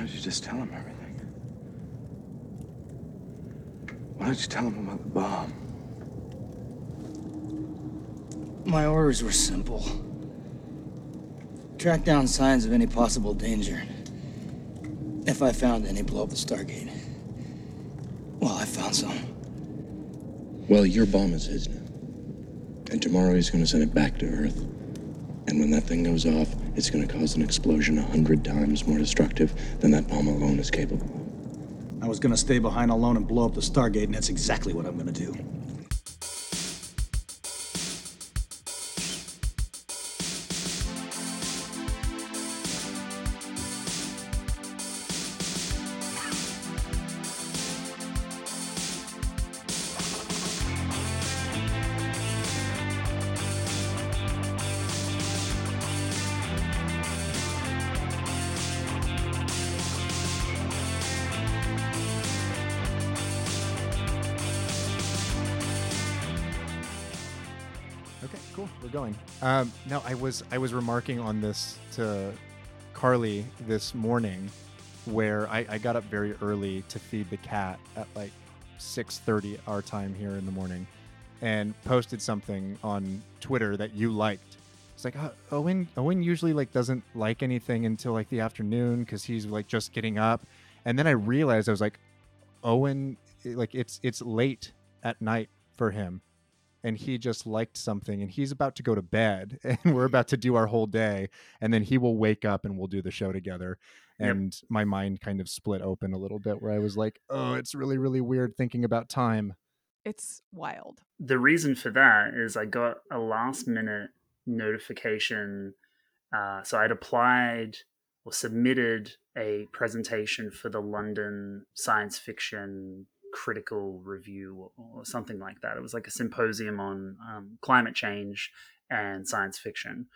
Why don't you just tell him everything? Why don't you tell him about the bomb? My orders were simple. Track down signs of any possible danger. If I found any, blow up the Stargate. Well, I found some. Well, your bomb is his now. And tomorrow he's going to send it back to Earth. And when that thing goes off, it's going to cause an explosion a hundred times more destructive than that bomb alone is capable of. I was gonna stay behind alone and blow up the Stargate, and that's exactly what I'm gonna do. No, I was I was remarking on this to Carly this morning, where I, I got up very early to feed the cat at like six thirty our time here in the morning, and posted something on Twitter that you liked. It's like uh, Owen Owen usually like doesn't like anything until like the afternoon because he's like just getting up, and then I realized I was like, Owen like it's it's late at night for him and he just liked something and he's about to go to bed and we're about to do our whole day and then he will wake up and we'll do the show together Yep. and my mind kind of split open a little bit where i was like oh it's really really weird thinking about time It's wild. the reason for that is I got a last minute notification. Uh, so I'd applied or submitted a presentation for the London Science Fiction Critical Review or, something like that. It was like a symposium on um, climate change and science fiction.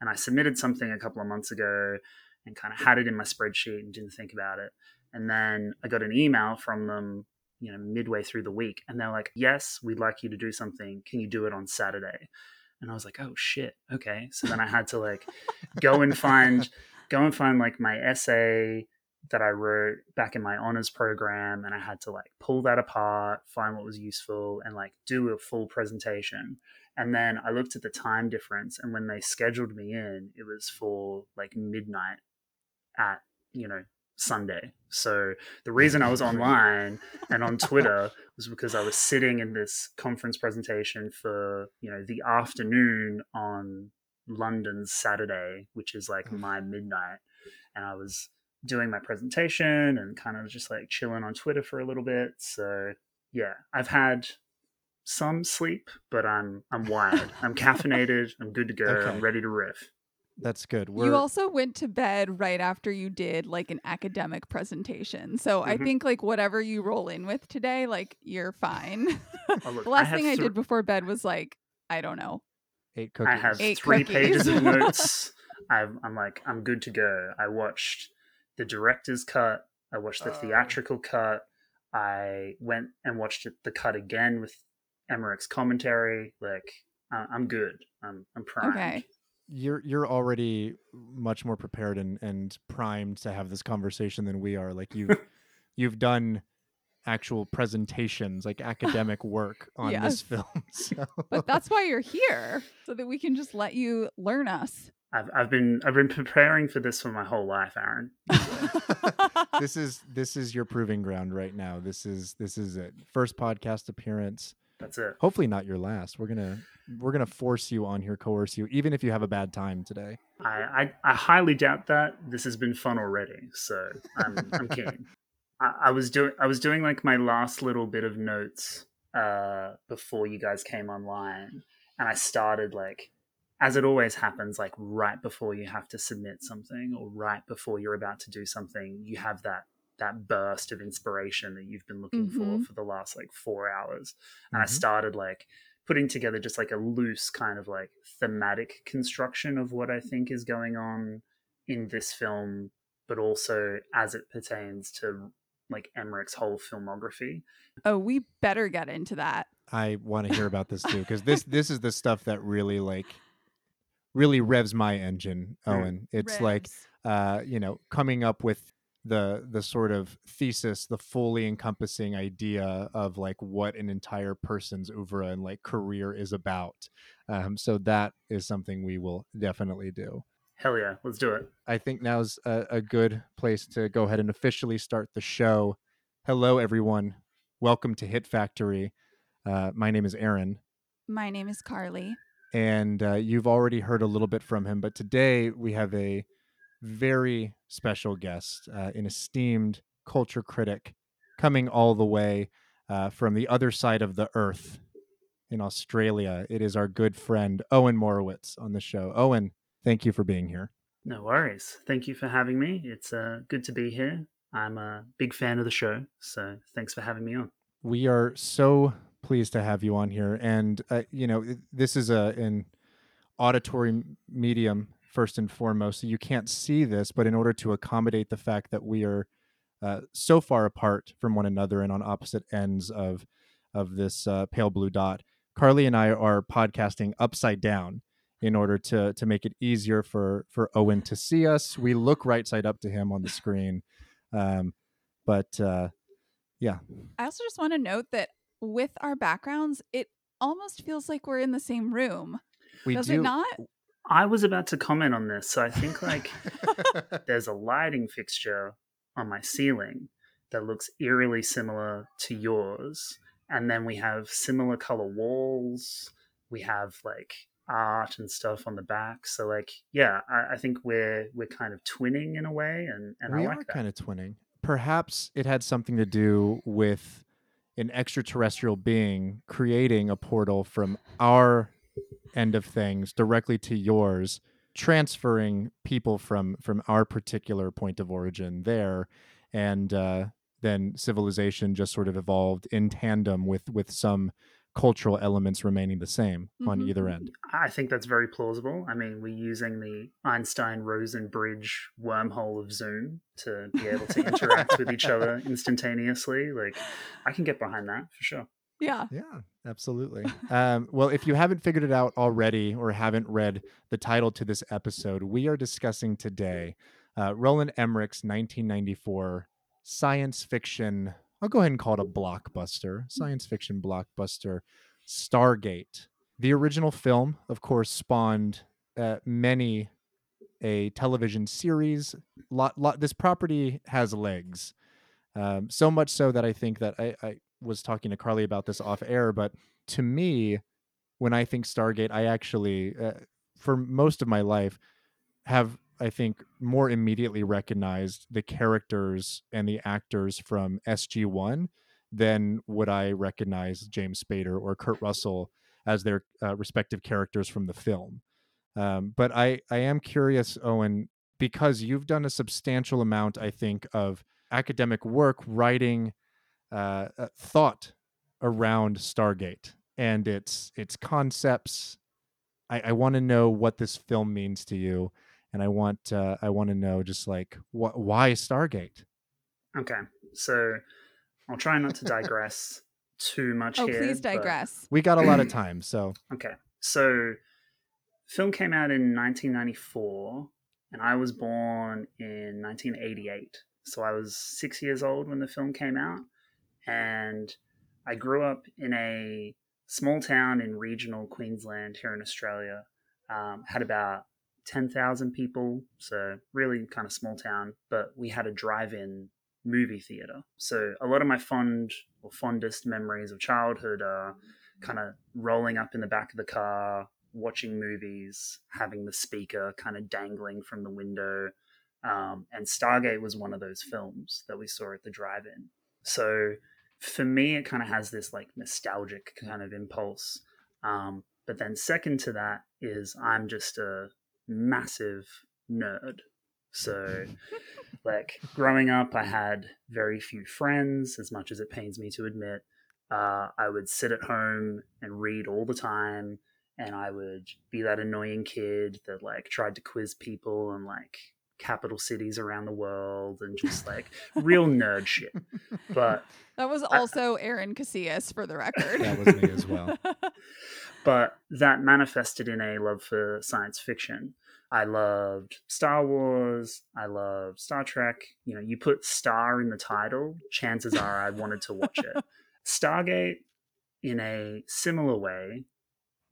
And I submitted something a couple of months ago and kind of had it in my spreadsheet and didn't think about it. And then I got an email from them you know midway through the week and they're like yes we'd like you to do something can you do it on saturday and i was like oh shit okay so then i had to like go and find go and find like my essay that i wrote back in my honors program and i had to like pull that apart find what was useful and like do a full presentation and then i looked at the time difference and when they scheduled me in it was for like midnight at you know Sunday. So the reason I was online and on Twitter was because I was sitting in this conference presentation for, you know, the afternoon on London's Saturday, which is like mm. my midnight. And I was doing my presentation and kind of just like chilling on Twitter for a little bit. So yeah, I've had some sleep, but I'm I'm wired. I'm caffeinated. I'm good to go. Okay. I'm ready to riff. that's good we're You also went to bed right after you did like an academic presentation. So I Mhm. think like whatever you roll in with today, like you're fine. Oh, look, the last have thing I did before bed was like, I don't know. eight cookies I have Eight three cookies. pages of notes. I'm, I'm like, I'm good to go. I watched the director's cut. I watched the Oh. theatrical cut. I went and watched the cut again with Emmerich's commentary. Like, I- I'm good. I'm, I'm primed. Okay. you're you're already much more prepared and and primed to have this conversation than we are like you've you've done actual presentations like academic work on Yes. this film so But that's why you're here, so that we can just let you learn us. I've, I've been I've been preparing for this for my whole life, Aaron. this is this is your proving ground right now this is this is it first podcast appearance That's it. hopefully not your last we're gonna we're gonna force you on here coerce you even if you have a bad time today I, I, I highly doubt that. This has been fun already, so I'm I'm keen. I, I was doing I was doing like my last little bit of notes uh, before you guys came online, and I started like as it always happens, like right before you have to submit something or right before you're about to do something, you have that that burst of inspiration that you've been looking for Mhm. for the last like four hours, and I Mhm. started like putting together just like a loose kind of like thematic construction of what I think is going on in this film, but also as it pertains to like Emmerich's whole filmography. Oh, we better get into that. I want to hear about this too because this this is the stuff that really like really revs my engine. Owen. It's like uh, you know, coming up with the the sort of thesis, the fully encompassing idea of like what an entire person's oeuvre and like career is about. Um, so that is something we will definitely do. Hell yeah, let's do it. I think now's a, a good place to go ahead and officially start the show. Hello, everyone. Welcome to Hit Factory. Uh, my name is Aaron, My name is Carly. and uh, you've already heard a little bit from him, but today we have a very special guest, uh, an esteemed culture critic coming all the way uh, from the other side of the earth in Australia. It is our good friend Owen Morowitz on the show. Owen, thank you for being here. No worries. Thank you for having me. It's uh, good to be here. I'm a big fan of the show, so thanks for having me on. We are so pleased to have you on here, and uh, you know this is a an auditory medium first and foremost, so you can't see this, but in order to accommodate the fact that we are uh, so far apart from one another and on opposite ends of of this uh, pale blue dot, Carly and I are podcasting upside down in order to to make it easier for for Owen to see us. We look right side up to him on the screen, um, but. Uh, yeah, I also just want to note that with our backgrounds, it almost feels like we're in the same room. we Does do. it not? I was about to comment on this, so I think like there's a lighting fixture on my ceiling that looks eerily similar to yours, and then we have similar color walls. We have like art and stuff on the back. So like, yeah, I, I think we're we're kind of twinning in a way, and and we I like are that. kind of twinning. Perhaps it had something to do with an extraterrestrial being creating a portal from our end of things directly to yours, transferring people from from our particular point of origin there, and uh, then civilization just sort of evolved in tandem with with some cultural elements remaining the same on Mhm. either end. I think that's very plausible. I mean, we're using the Einstein Rosen bridge wormhole of Zoom to be able to interact with each other instantaneously. Like, I can get behind that for sure. Yeah. Yeah, absolutely. um, well, if you haven't figured it out already or haven't read the title to this episode, we are discussing today uh, Roland Emmerich's 1994 science fiction. I'll go ahead and call it a blockbuster, science fiction blockbuster, Stargate. The original film, of course, spawned uh, many a television series. Lot, lot, this property has legs. Um, so much so that I think that I, I was talking to Carly about this off air, but to me, when I think Stargate, I actually, uh, for most of my life, have I think more immediately recognized the characters and the actors from SG One than would I recognize James Spader or Kurt Russell as their uh, respective characters from the film. Um, but I, I am curious, Owen, because you've done a substantial amount, I think, of academic work writing uh, uh, thought around Stargate and its its concepts. I, I want to know what this film means to you, and I want uh, I want to know just like wh- why Stargate. Okay, so I'll try not to digress too much Oh, here. please digress. We got a lot of time, so Okay, so film came out in 1994, and I was born in 1988. So I was six years old when the film came out, and I grew up in a small town in regional Queensland here in Australia. Um, had about 10,000 people, so really kind of small town, but we had a drive-in movie theater. So a lot of my fond or fondest memories of childhood are kind of rolling up in the back of the car, watching movies, having the speaker kind of dangling from the window. Um, and Stargate was one of those films that we saw at the drive in. So for me, it kind of has this like nostalgic kind of impulse. Um, but then, second to that, is I'm just a massive nerd. So, like, growing up, I had very few friends, as much as it pains me to admit. Uh, I would sit at home and read all the time, and I would be that annoying kid that like tried to quiz people and like capital cities around the world and just like real nerd shit. But That was also Aaron Casillas for the record. That was me as well. but that manifested in a love for science fiction. I loved Star Wars. I loved Star Trek. You know, you put star in the title, chances are I wanted to watch it. Stargate, in a similar way,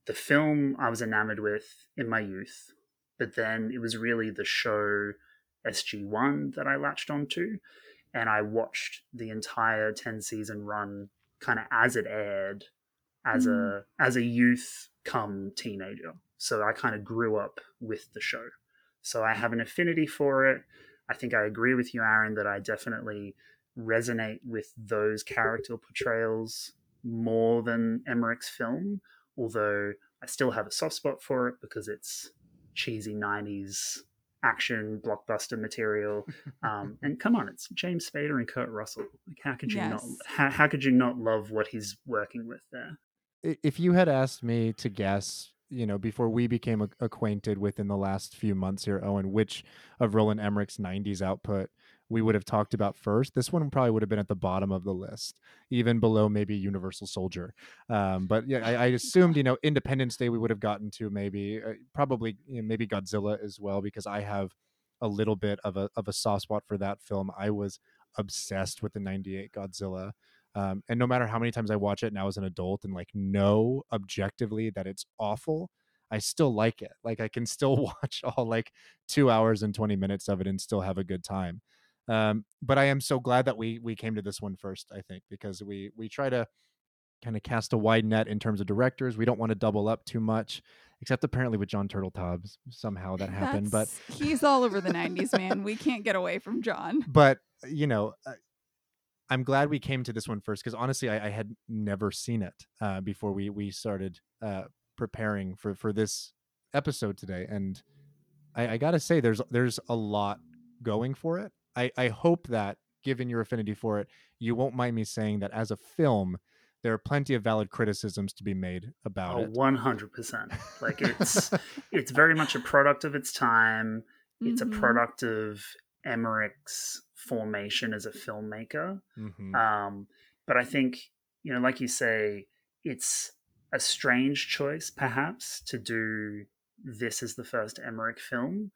the film I was enamored with in my youth, but then it was really the show SG1 that I latched onto. And I watched the entire 10 season run kind of as it aired as Mm. a as a youth come teenager. So I kind of grew up with the show. So I have an affinity for it. I think I agree with you, Aaron, that I definitely resonate with those character portrayals more than Emmerich's film, although I still have a soft spot for it because it's cheesy 90s action blockbuster material. Um, and come on, it's James Spader and Kurt Russell. Like, how could you not? How, how could you not love what he's working with there? If you had asked me to guess, you know, before we became ac- acquainted within the last few months here, Owen, which of Roland Emmerich's 90s output we would have talked about first, this one probably would have been at the bottom of the list, even below maybe Universal Soldier. Um, but yeah, I, I assumed, you know, Independence Day we would have gotten to maybe, uh, probably you know, maybe Godzilla as well, because I have a little bit of a, of a soft spot for that film. I was obsessed with the 98 Godzilla um, and no matter how many times I watch it now as an adult and like know objectively that it's awful, I still like it. Like I can still watch all like two hours and 20 minutes of it and still have a good time. Um, but I am so glad that we we came to this one first, I think, because we we try to kind of cast a wide net in terms of directors. We don't want to double up too much, except apparently with John Turteltaub somehow that happened. But he's all over the 90s, man. We can't get away from John. but you know uh, i'm glad we came to this one first because honestly I, I had never seen it uh, before we we started uh, preparing for for this episode today and I, I gotta say there's there's a lot going for it i i hope that given your affinity for it you won't mind me saying that as a film there are plenty of valid criticisms to be made about Oh, it one hundred percent. Like it's it's very much a product of its time. It's Mhm. a product of Emmerich's formation as a filmmaker. Mhm. Um, but I think you know, like you say, it's a strange choice, perhaps, to do this as the first Emmerich film.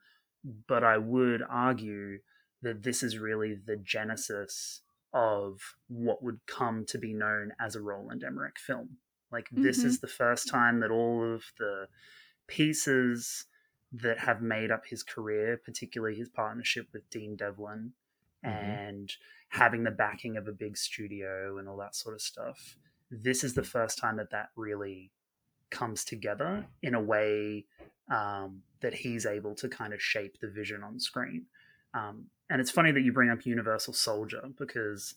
But I would argue that this is really the genesis of what would come to be known as a Roland Emmerich film. Like this Mhm. is the first time that all of the pieces that have made up his career, particularly his partnership with Dean Devlin, Mhm. and having the backing of a big studio and all that sort of stuff. This is the first time that that really comes together in a way um, that he's able to kind of shape the vision on screen. Um, and it's funny that you bring up Universal Soldier because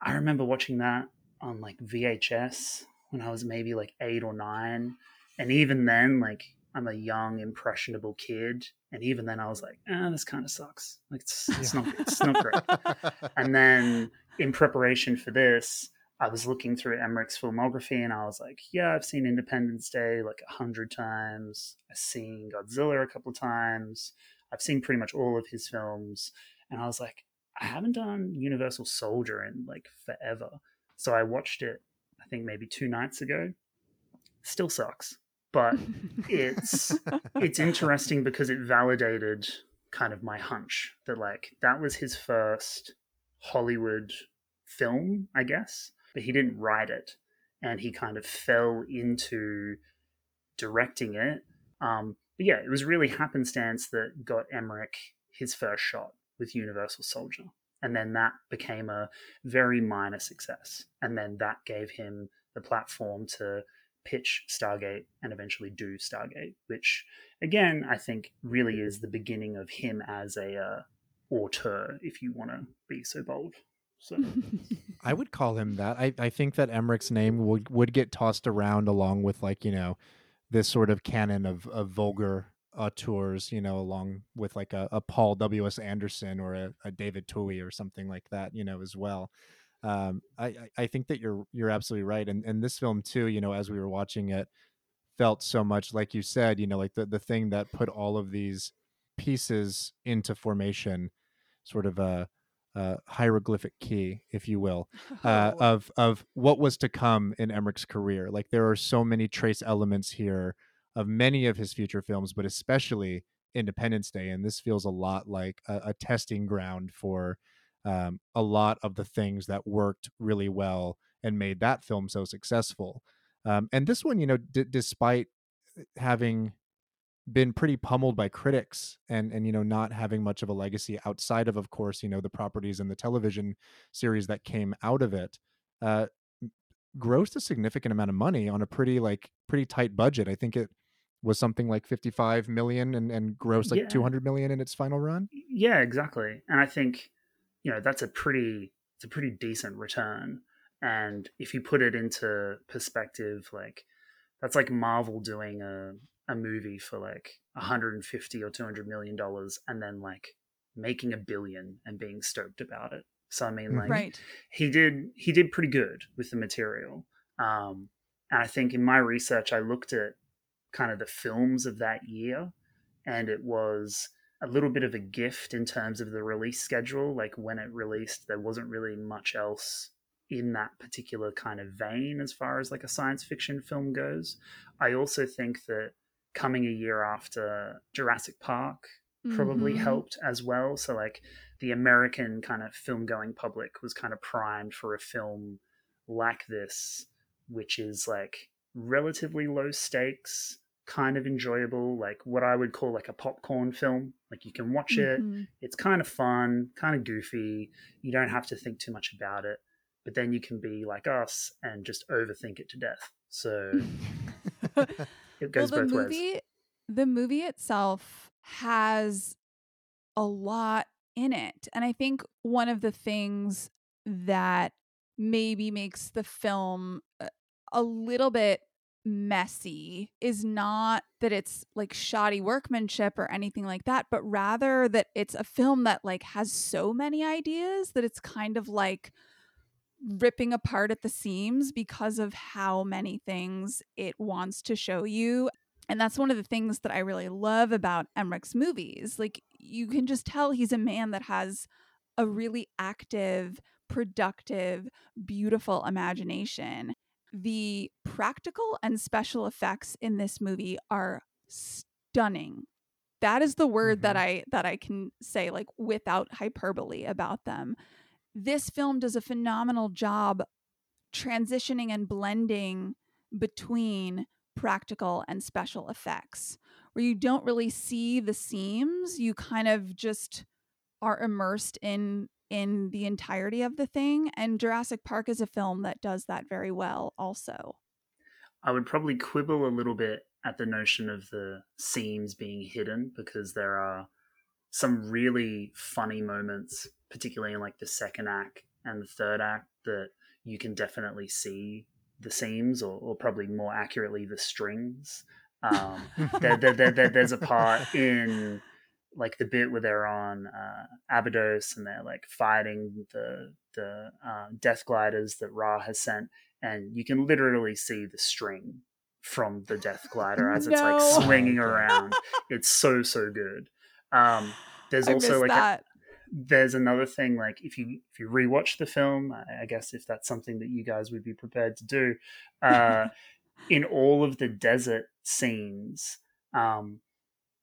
I remember watching that on like VHS when I was maybe like eight or nine. And even then, like, I'm a young, impressionable kid. And even then, I was like, ah, this kind of sucks. Like, it's, it's, not, it's not great. And then in preparation for this, I was looking through Emmerich's filmography and I was like, yeah, I've seen Independence Day like a hundred times. I've seen Godzilla a couple of times. I've seen pretty much all of his films. And I was like, I haven't done Universal Soldier in like forever. So I watched it, I think maybe two nights ago. Still sucks. But it's it's interesting because it validated kind of my hunch that like that was his first Hollywood film, I guess, but he didn't write it, and he kind of fell into directing it. Um, but yeah, it was really happenstance that got Emmerich his first shot with Universal Soldier, and then that became a very minor success, and then that gave him the platform to pitch Stargate and eventually do Stargate, which again I think really is the beginning of him as a uh, auteur, if you want to be so bold. So I would call him that. I, I think that Emmerich's name would, would get tossed around along with like, you know, this sort of canon of, of vulgar auteurs, you know, along with like a, a Paul W.S. Anderson or a, a David Twohy or something like that, you know, as well. Um, I, I- think that you're you're absolutely right. And and this film too, you know, as we were watching it, felt so much like you said, you know, like the, the thing that put all of these pieces into formation, sort of a uh, hieroglyphic key, if you will, uh, Oh. of of what was to come in Emmerich's career. Like there are so many trace elements here of many of his future films, but especially Independence Day, and this feels a lot like a, a testing ground for um, a lot of the things that worked really well and made that film so successful. Um, and this one, you know, d- despite having been pretty pummeled by critics and and you know not having much of a legacy outside of of course you know the properties and the television series that came out of it uh grossed a significant amount of money on a pretty like pretty tight budget i think it was something like 55 million and and grossed like Yeah. 200 million in its final run Yeah, exactly. And I think, you know, that's a pretty it's a pretty decent return. And if you put it into perspective, like that's like Marvel doing a a movie for like 150 or 200 million dollars and then like making a billion and being stoked about it. So I mean Mhm. like right. he did he did pretty good with the material. Um, and I think in my research, I looked at kind of the films of that year, and it was a little bit of a gift in terms of the release schedule. Like when it released, there wasn't really much else in that particular kind of vein as far as like a science fiction film goes. I also think that coming a year after Jurassic Park probably Mhm. helped as well. So like the American kind of film going public was kind of primed for a film like this, which is like relatively low stakes, kind of enjoyable, like what I would call like a popcorn film. Like you can watch it, Mhm. it's kind of fun, kind of goofy. You don't have to think too much about it. But then you can be like us and just overthink it to death. So it goes well, the both movie, ways. the movie itself has a lot in it, and I think one of the things that maybe makes the film a little bit messy is not that it's like shoddy workmanship or anything like that but rather that it's a film that like has so many ideas that it's kind of like ripping apart at the seams because of how many things it wants to show you. And that's one of the things that I really love about Emmerich's movies. Like, you can just tell he's a man that has a really active, productive, beautiful imagination. The practical and special effects in this movie are stunning. That is the word that mm-hmm. I that I can say like without hyperbole about them. This film does a phenomenal job transitioning and blending between practical and special effects where you don't really see the seams. You kind of just are immersed in in the entirety of the thing and Jurassic Park is a film that does that very well also I would probably quibble a little bit at the notion of the seams being hidden because there are some really funny moments, particularly in like the second act and the third act, that you can definitely see the seams, or, or probably more accurately, the strings. Um, there, there, there, there- there's a part in like the bit where they're on uh, Abydos and they're like fighting the the uh, death gliders that Ra has sent, and you can literally see the string from the death glider as it's like swinging around. It's so so good. Um, there's I also like a, there's another thing like if you if you rewatch the film I, I guess if that's something that you guys would be prepared to do uh in all of the desert scenes um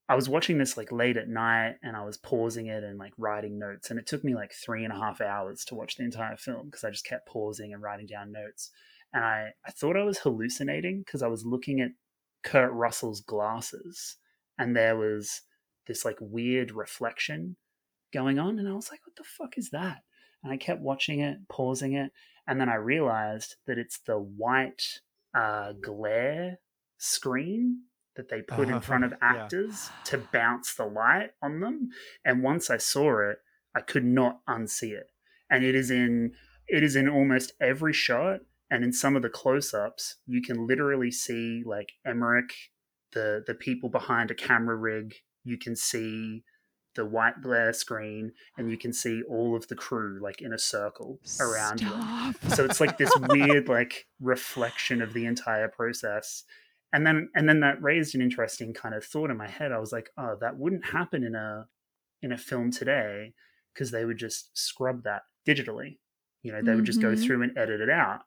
i was watching this like late at night and i was pausing it and like writing notes and it took me like three and a half hours to watch the entire film because i just kept pausing and writing down notes and i i thought i was hallucinating because i was looking at kurt russell's glasses and there was this like weird reflection going on and I was like, what the fuck is that? And I kept watching it, pausing it, and then I realized that it's the white uh, glare screen that they put in front of Uh-huh, yeah. actors to bounce the light on them. And once I saw it, I could not unsee it. And it is in it is in almost every shot and in some of the close-ups, you can literally see like Emmerich, the the people behind a camera rig. You can see the white glare screen and you can see all of the crew like in a circle around. Stop. So it's like this weird like reflection of the entire process. And then and then that raised an interesting kind of thought in my head. I was like, oh, that wouldn't happen in a in a film today because they would just scrub that digitally. You know, they would just go Mhm. through and edit it out.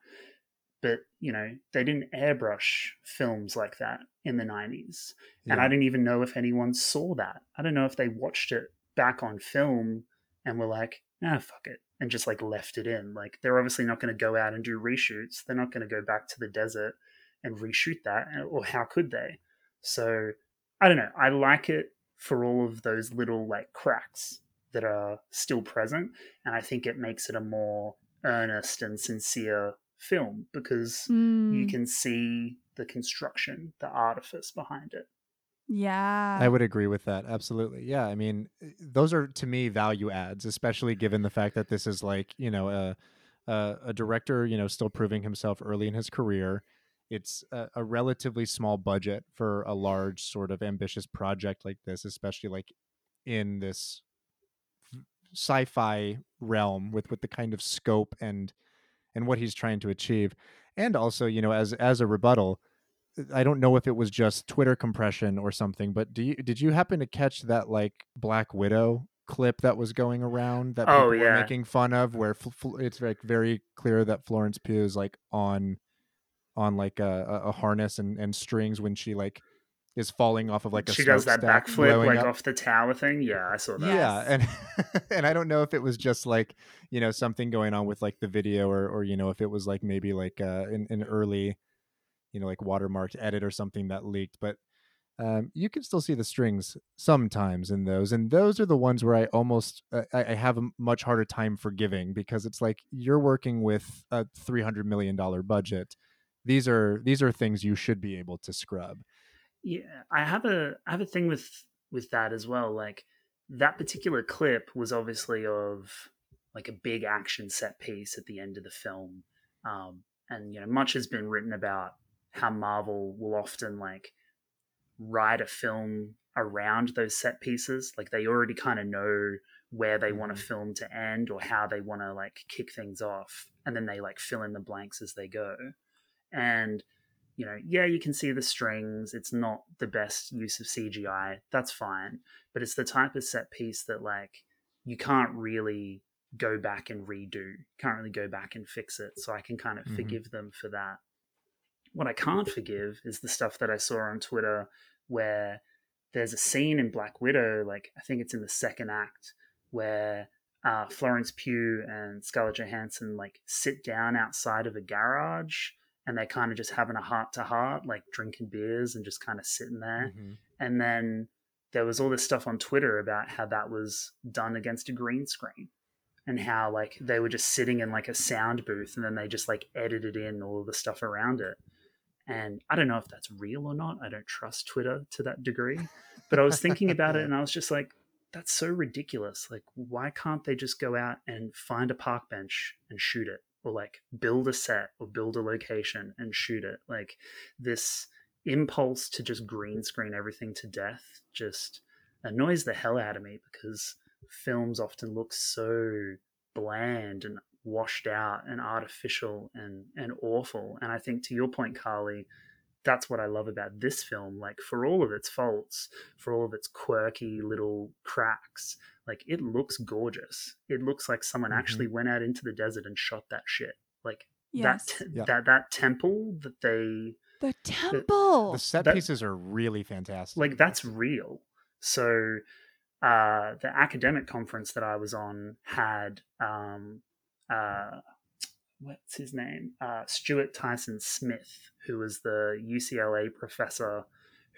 But, you know, they didn't airbrush films like that in the 90s. And I Yeah. didn't even know if anyone saw that. I don't know if they watched it back on film and were like, ah, fuck it, and just like left it in. Like, they're obviously not going to go out and do reshoots. They're not going to go back to the desert and reshoot that, or how could they? So, I don't know. I like it for all of those little like cracks that are still present. And I think it makes it a more earnest and sincere film because you Mm, can see the construction, the artifice behind it. yeah. I would agree with that. Absolutely. Yeah. I mean, uh, those are to me value adds, especially given the fact that this is like, you know, a a, a director, you know, still proving himself early in his career. It's a, a relatively small budget for a large sort of ambitious project like this, especially like in this sci-fi realm with with the kind of scope and and what he's trying to achieve. And also, you know, as as a rebuttal, I don't know if it was just Twitter compression or something, but do you did you happen to catch that like Black Widow clip that was going around that Oh, people were making fun of, where Fl- Fl- it's like very clear that Florence Pugh is like on on like a, a harness and, and strings when she like is falling off of like a she does that backflip like up. off the tower thing. Yeah, I saw that. Yeah, and and I don't know if it was just like you know something going on with like the video, or or you know if it was like maybe like uh, an an early, you know, like watermarked edit or something that leaked. But um, you can still see the strings sometimes in those, and those are the ones where I almost uh, I, I have a much harder time forgiving because it's like you're working with a three hundred million dollar budget. These are these are things you should be able to scrub. Yeah, I have a I have a thing with with that as well. Like that particular clip was obviously of like a big action set piece at the end of the film, um, and you know much has been written about how Marvel will often like write a film around those set pieces. Like they already kind of know where they want a Mhm. film to end or how they want to like kick things off, and then they like fill in the blanks as they go. And you know, yeah, you can see the strings. It's not the best use of CGI. That's fine. But it's the type of set piece that, like, you can't really go back and redo. Can't really go back and fix it. So I can kind of Mhm. forgive them for that. What I can't forgive is the stuff that I saw on Twitter where there's a scene in Black Widow, like, I think it's in the second act, where uh, Florence Pugh and Scarlett Johansson, like, sit down outside of a garage and they're kind of just having a heart to heart, like drinking beers and just kind of sitting there. Mhm. And then there was all this stuff on Twitter about how that was done against a green screen and how like they were just sitting in like a sound booth and then they just like edited in all the stuff around it. And I don't know if that's real or not. I don't trust Twitter to that degree. But I was thinking about it and I was just like, that's so ridiculous. Like, why can't they just go out and find a park bench and shoot it? Or like build a set or build a location and shoot it? Like, this impulse to just green screen everything to death just annoys the hell out of me because films often look so bland and washed out and artificial and and awful and i think to your point carly that's what i love about this film like for all of its faults for all of its quirky little cracks like it looks gorgeous it looks like someone Mhm. actually went out into the desert and shot that shit like Yes. that Yeah. that that temple that they the temple. The set that- pieces are really fantastic. like that's real so uh the academic conference that i was on had um uh what's his name uh stuart tyson smith who was the ucla professor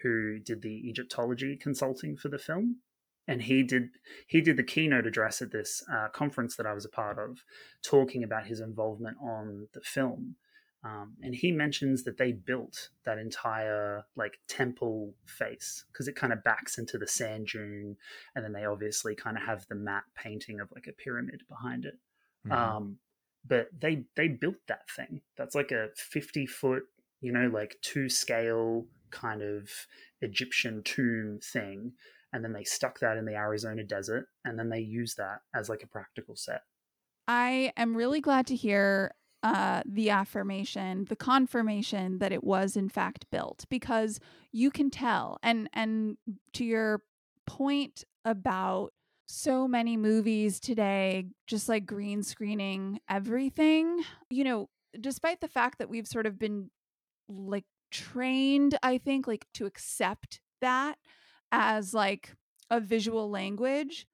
who did the egyptology consulting for the film and he did he did the keynote address at this uh, conference that i was a part of talking about his involvement on the film. Um, and he mentions that they built that entire like temple face because it kind of backs into the sand dune and then they obviously kind of have the matte painting of like a pyramid behind it. Mhm. um, but they they built that thing. That's like a 50 foot you know like two scale kind of egyptian tomb thing and then they stuck that in the arizona desert and then they used that as like a practical set I am really glad to hear uh, the affirmation, the confirmation that it was in fact built, because you can tell. And and to your point about so many movies today just like green screening everything. You know, despite the fact that we've sort of been like trained, I think, like to accept that as like a visual language,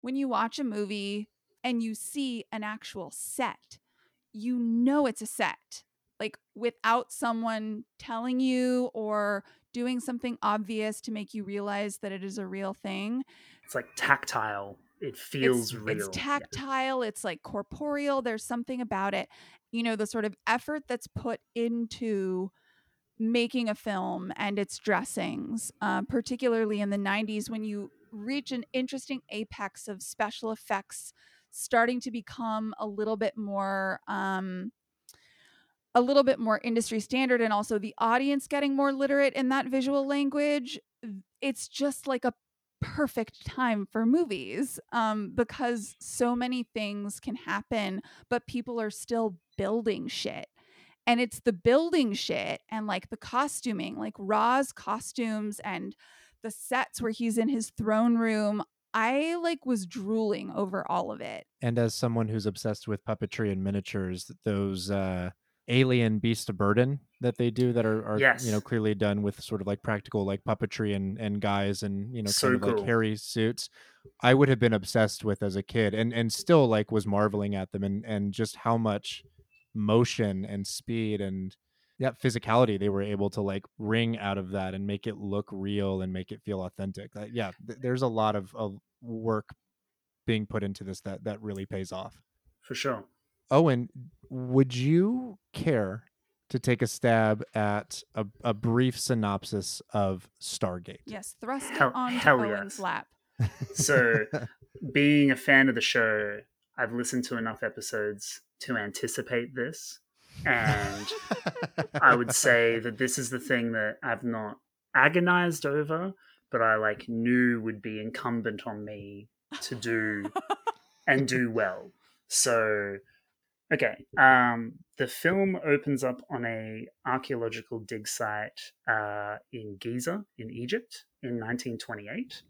when you watch a movie and you see an actual set, you know it's a set. Like without someone telling you or doing something obvious to make you realize that it is a real thing. It's like tactile. It feels it's, real. It's tactile, yeah. it's like corporeal. There's something about it. You know, the sort of effort that's put into making a film and its dressings, uh, particularly in the 90s when you reach an interesting apex of special effects starting to become a little bit more um, a little bit more industry standard and also the audience getting more literate in that visual language it's just like a perfect time for movies um, because so many things can happen but people are still building shit and it's the building shit and like the costuming like Ra's costumes and the sets where he's in his throne room I like was drooling over all of it. And as someone who's obsessed with puppetry and miniatures, those uh alien beast of burden that they do that are, are yes. you know clearly done with sort of like practical like puppetry and and guys and you know so kind of cool. like hairy suits i would have been obsessed with as a kid and and still like was marveling at them and and just how much motion and speed and yeah, physicality they were able to like wring out of that and make it look real and make it feel authentic uh, yeah th- there's a lot of, of work being put into this that that really pays off. For sure. Owen would you care to take a stab at a, a brief synopsis of stargate? Yes thrust hell, it on hell owen's yes. lap. So being a fan of the show i've listened to enough episodes to anticipate this and I would say that this is the thing that I've not agonized over, but I like knew would be incumbent on me to do and do well. So, okay, um, the film opens up on a archaeological dig site uh, in Giza in Egypt in 1928.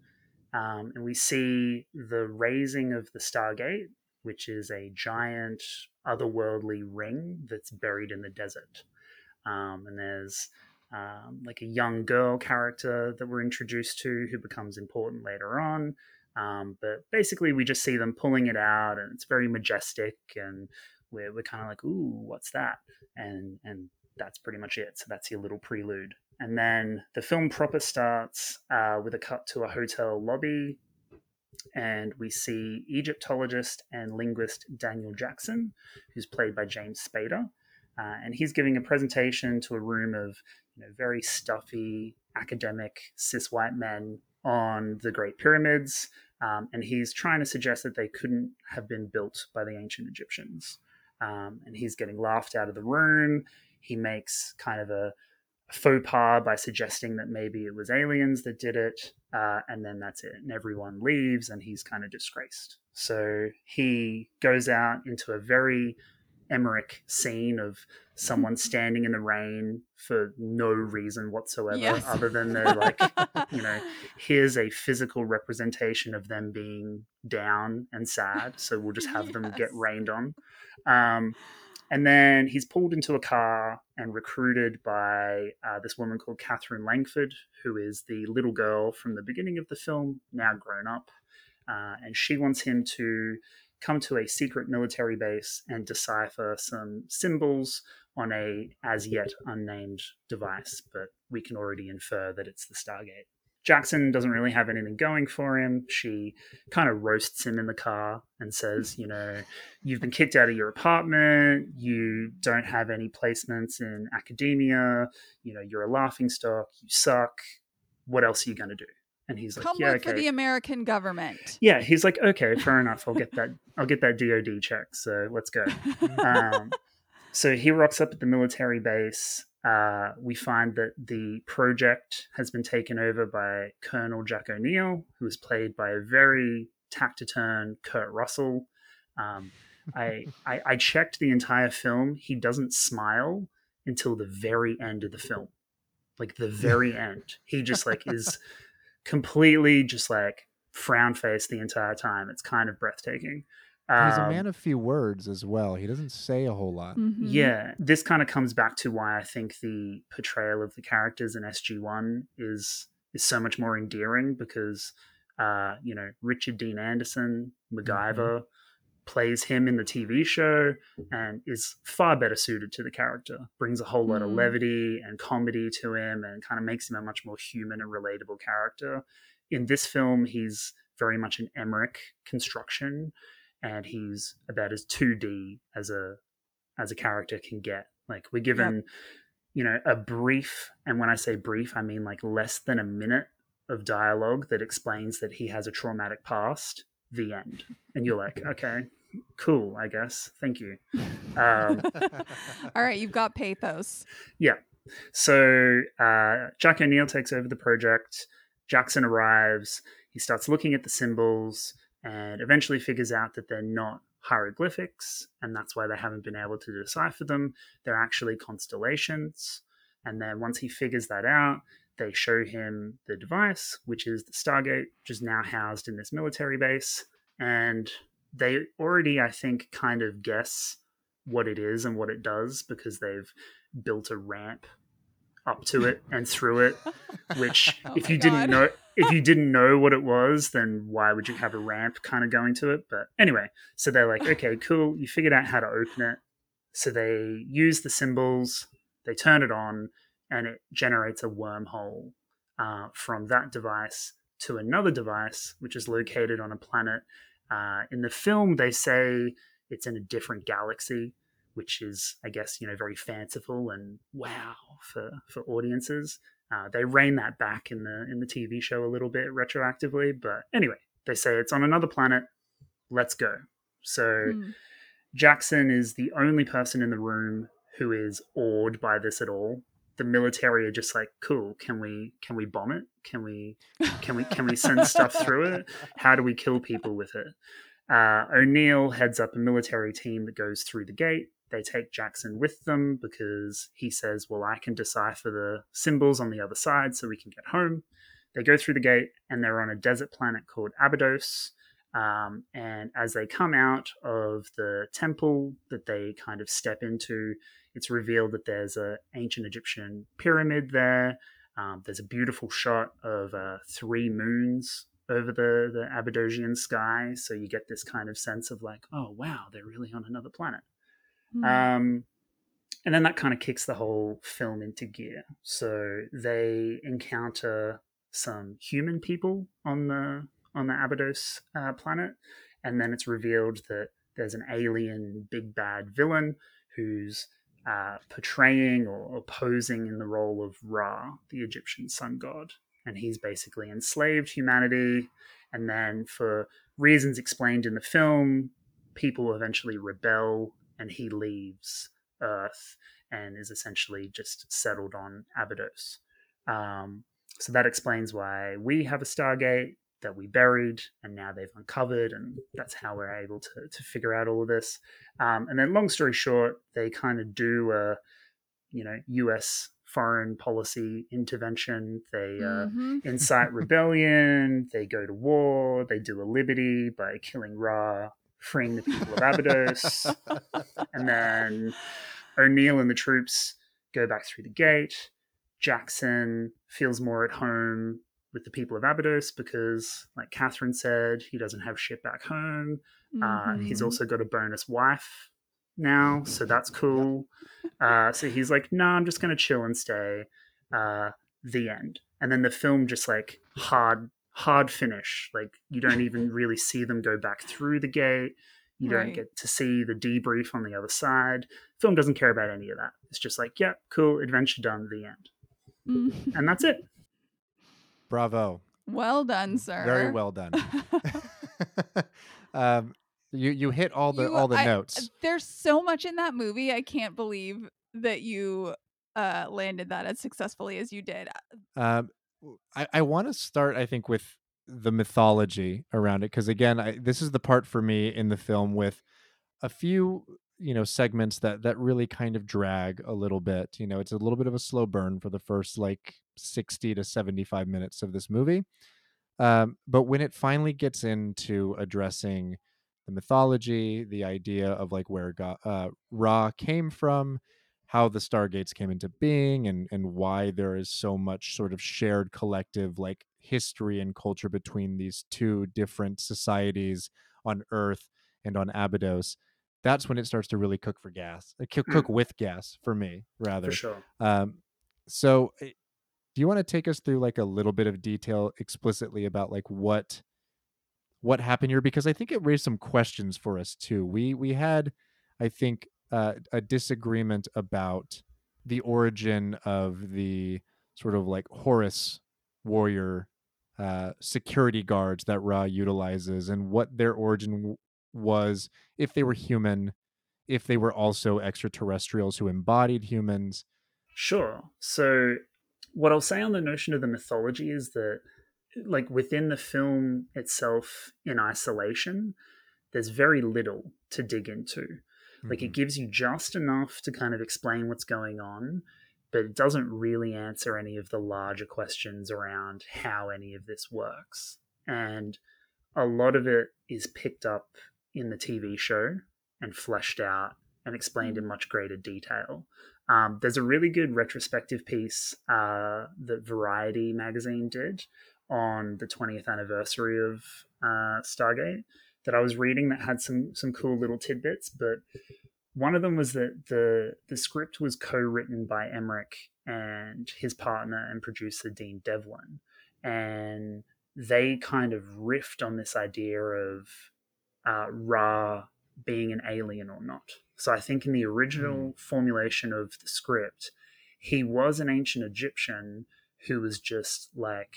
Um, and we see the raising of the Stargate, which is a giant otherworldly ring that's buried in the desert. Um, and there's um, like a young girl character that we're introduced to who becomes important later on. Um, but basically, we just see them pulling it out, and it's very majestic, and we're, we're kind of like, "Ooh, what's that?" And and that's pretty much it. So that's your little prelude. And then the film proper starts uh, with a cut to a hotel lobby and we see Egyptologist and linguist Daniel Jackson, who's played by James Spader, uh, and he's giving a presentation to a room of you know, very stuffy academic cis white men on the Great Pyramids, um, and he's trying to suggest that they couldn't have been built by the ancient Egyptians. Um, and he's getting laughed out of the room. He makes kind of a faux pas by suggesting that maybe it was aliens that did it, uh, and then that's it. And everyone leaves, and he's kind of disgraced. So he goes out into a very Emmerich scene of someone standing in the rain for no reason whatsoever, yes. other than they're like, you know, here's a physical representation of them being down and sad. So we'll just have yes. them get rained on. Um, and then he's pulled into a car and recruited by uh, this woman called Catherine Langford, who is the little girl from the beginning of the film, now grown up. Uh, and she wants him to come to a secret military base and decipher some symbols on a as yet unnamed device, but we can already infer that it's the Stargate. Jackson doesn't really have anything going for him. She kind of roasts him in the car and says, you know, you've been kicked out of your apartment. You don't have any placements in academia. You know, you're a laughing stock. You suck. What else are you going to do? And he's like, Come yeah, work okay. for the American government. Yeah, he's like, okay, fair enough. I'll get that. I'll get that DoD check. So let's go. um, so he rocks up at the military base uh, we find that the project has been taken over by Colonel Jack O'Neill, who is played by a very taciturn Kurt Russell. Um, I, I, I checked the entire film. He doesn't smile until the very end of the film, like the very end. He just like is completely just like frown face the entire time. It's kind of breathtaking. He's a Um, man of few words as well. He doesn't say a whole lot. Mhm. yeah, this kind of comes back to why I think the portrayal of the characters in SG1 is is so much more endearing because uh, you know, Richard Dean Anderson, MacGyver, plays him in the TV show and is far better suited to the character. Brings a whole lot of Mm. levity and comedy to him and kind of makes him a much more human and relatable character. In this film, he's very much an Emmerich construction and he's about as 2D as a as a character can get. Like we're given, you know, a brief, and when I say brief, I mean like less than a minute of dialogue that explains that he has a traumatic past. The end, and you're like, okay, cool, I guess. Thank you. Um, All right, you've got pathos. Yeah. So uh, Jack O'Neill takes over the project. Jackson arrives. He starts looking at the symbols and eventually figures out that they're not hieroglyphics, and that's why they haven't been able to decipher them. They're actually constellations. And then once he figures that out, they show him the device, which is the Stargate, which is now housed in this military base. And they already, I think, kind of guess what it is and what it does because they've built a ramp up to it and through it which Oh if you didn't know if you didn't know what it was then why would you have a ramp kind of going to it? But anyway so they're like okay cool you figured out how to open it. So they use the symbols they turn it on and it generates a wormhole uh, from that device to another device which is located on a planet. Uh, in the film they say it's in a different galaxy which is i guess you know very fanciful and wow for for audiences. Uh, they rein that back in the in the tv show a little bit retroactively but anyway they say it's on another planet. Let's go. So Hmm. jackson is the only person in the room who is awed by this at all. The military are just like cool can we can we bomb it? Can we can we can we send stuff through it? How do we kill people with it? Uh, O'Neill heads up a military team that goes through the gate. They take Jackson with them because he says, Well, I can decipher the symbols on the other side so we can get home. They go through the gate and they're on a desert planet called Abydos. Um, and as they come out of the temple that they kind of step into, it's revealed that there's an ancient Egyptian pyramid there. Um, there's a beautiful shot of uh, three moons over the the sky, so you get this kind of sense of like, oh wow, they're really on another planet. Hmm. Um, and then that kind of kicks the whole film into gear. So they encounter some human people on the on the Abydos uh, planet, and then it's revealed that there's an alien big bad villain who's uh, portraying or, or posing in the role of Ra, the Egyptian sun god, and he's basically enslaved humanity. And then, for reasons explained in the film, people eventually rebel, and he leaves Earth and is essentially just settled on Abydos. Um, so that explains why we have a Stargate that we buried, and now they've uncovered, and that's how we're able to to figure out all of this. Um, and then, long story short, they kind of do a, you know, U.S. foreign policy intervention. They uh, Mhm. incite rebellion. They go to war. They do a liberty by killing Ra, freeing the people of Abydos, and then O'Neill and the troops go back through the gate. Jackson feels more at home with the people of Abydos because, like Catherine said, he doesn't have shit back home. Uh, he's Mhm. also got a bonus wife now, so that's cool. Uh, so he's like, "No, I'm just gonna chill and stay." Uh, the end, and then the film just like hard, hard finish. Like you don't even really see them go back through the gate. You don't get to see the debrief on the other side. Film doesn't care about any of that. It's just like, "Yeah, cool, adventure done." The end, and that's it. Bravo. Well done, sir. Very well done. um, you you hit all the You- all the I- notes. There's so much in that movie. I can't believe that you uh landed that as successfully as you did. Um, w- I, I want to start, I think, with the mythology around it because again, I, this is the part for me in the film with a few you know segments that that really kind of drag a little bit. You know, it's a little bit of a slow burn for the first like sixty to seventy five minutes of this movie. Um, but when it finally gets into addressing the mythology, the idea of like where God, uh, Ra came from, how the Stargates came into being, and and why there is so much sort of shared collective like history and culture between these two different societies on Earth and on Abydos. That's when it starts to really cook for gas, uh, cook, cook with gas for me, rather. For sure. Um, so, eh, do you want to take us through like a little bit of detail explicitly about like what what happened here? Because I think it raised some questions for us too. We we had, I think, uh, a disagreement about the origin of the sort of like Horus warrior uh, security guards that Ra utilizes and what their origin w- was, if they were human, if they were also extraterrestrials who embodied humans. Sure. So, what I'll say on the notion of the mythology is that, like, within the film itself in isolation, there's very little to dig into. Like, it Mhm. gives you just enough to kind of explain what's going on, but it doesn't really answer any of the larger questions around how any of this works. And a lot of it is picked up in the TV show and fleshed out and explained in much greater detail. Um, there's a really good retrospective piece uh, that Variety magazine did on the 20th anniversary of uh, Stargate that I was reading that had some some cool little tidbits. But one of them was that the the script was co-written by Emmerich and his partner and producer Dean Devlin, and they kind of riffed on this idea of uh, Ra being an alien or not. So I think in the original formulation of the script, he was an ancient Egyptian who was just like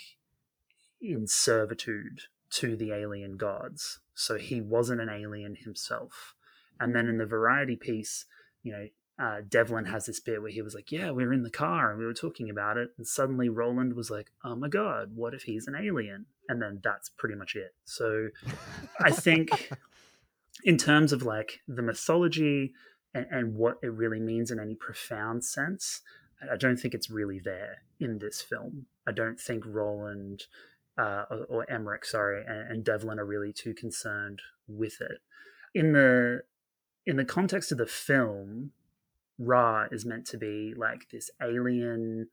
in servitude to the alien gods. So he wasn't an alien himself. And then in the variety piece, you know, uh, Devlin has this bit where he was like, "Yeah, we were in the car and we were talking about it," and suddenly Roland was like, "Oh my god, what if he's an alien?" And then that's pretty much it. So I think, in terms of like the mythology and, and what it really means in any profound sense, I don't think it's really there in this film. I don't think Roland uh, or, or Emmerich, sorry, and, and Devlin are really too concerned with it. In the in the context of the film, Ra is meant to be like this alien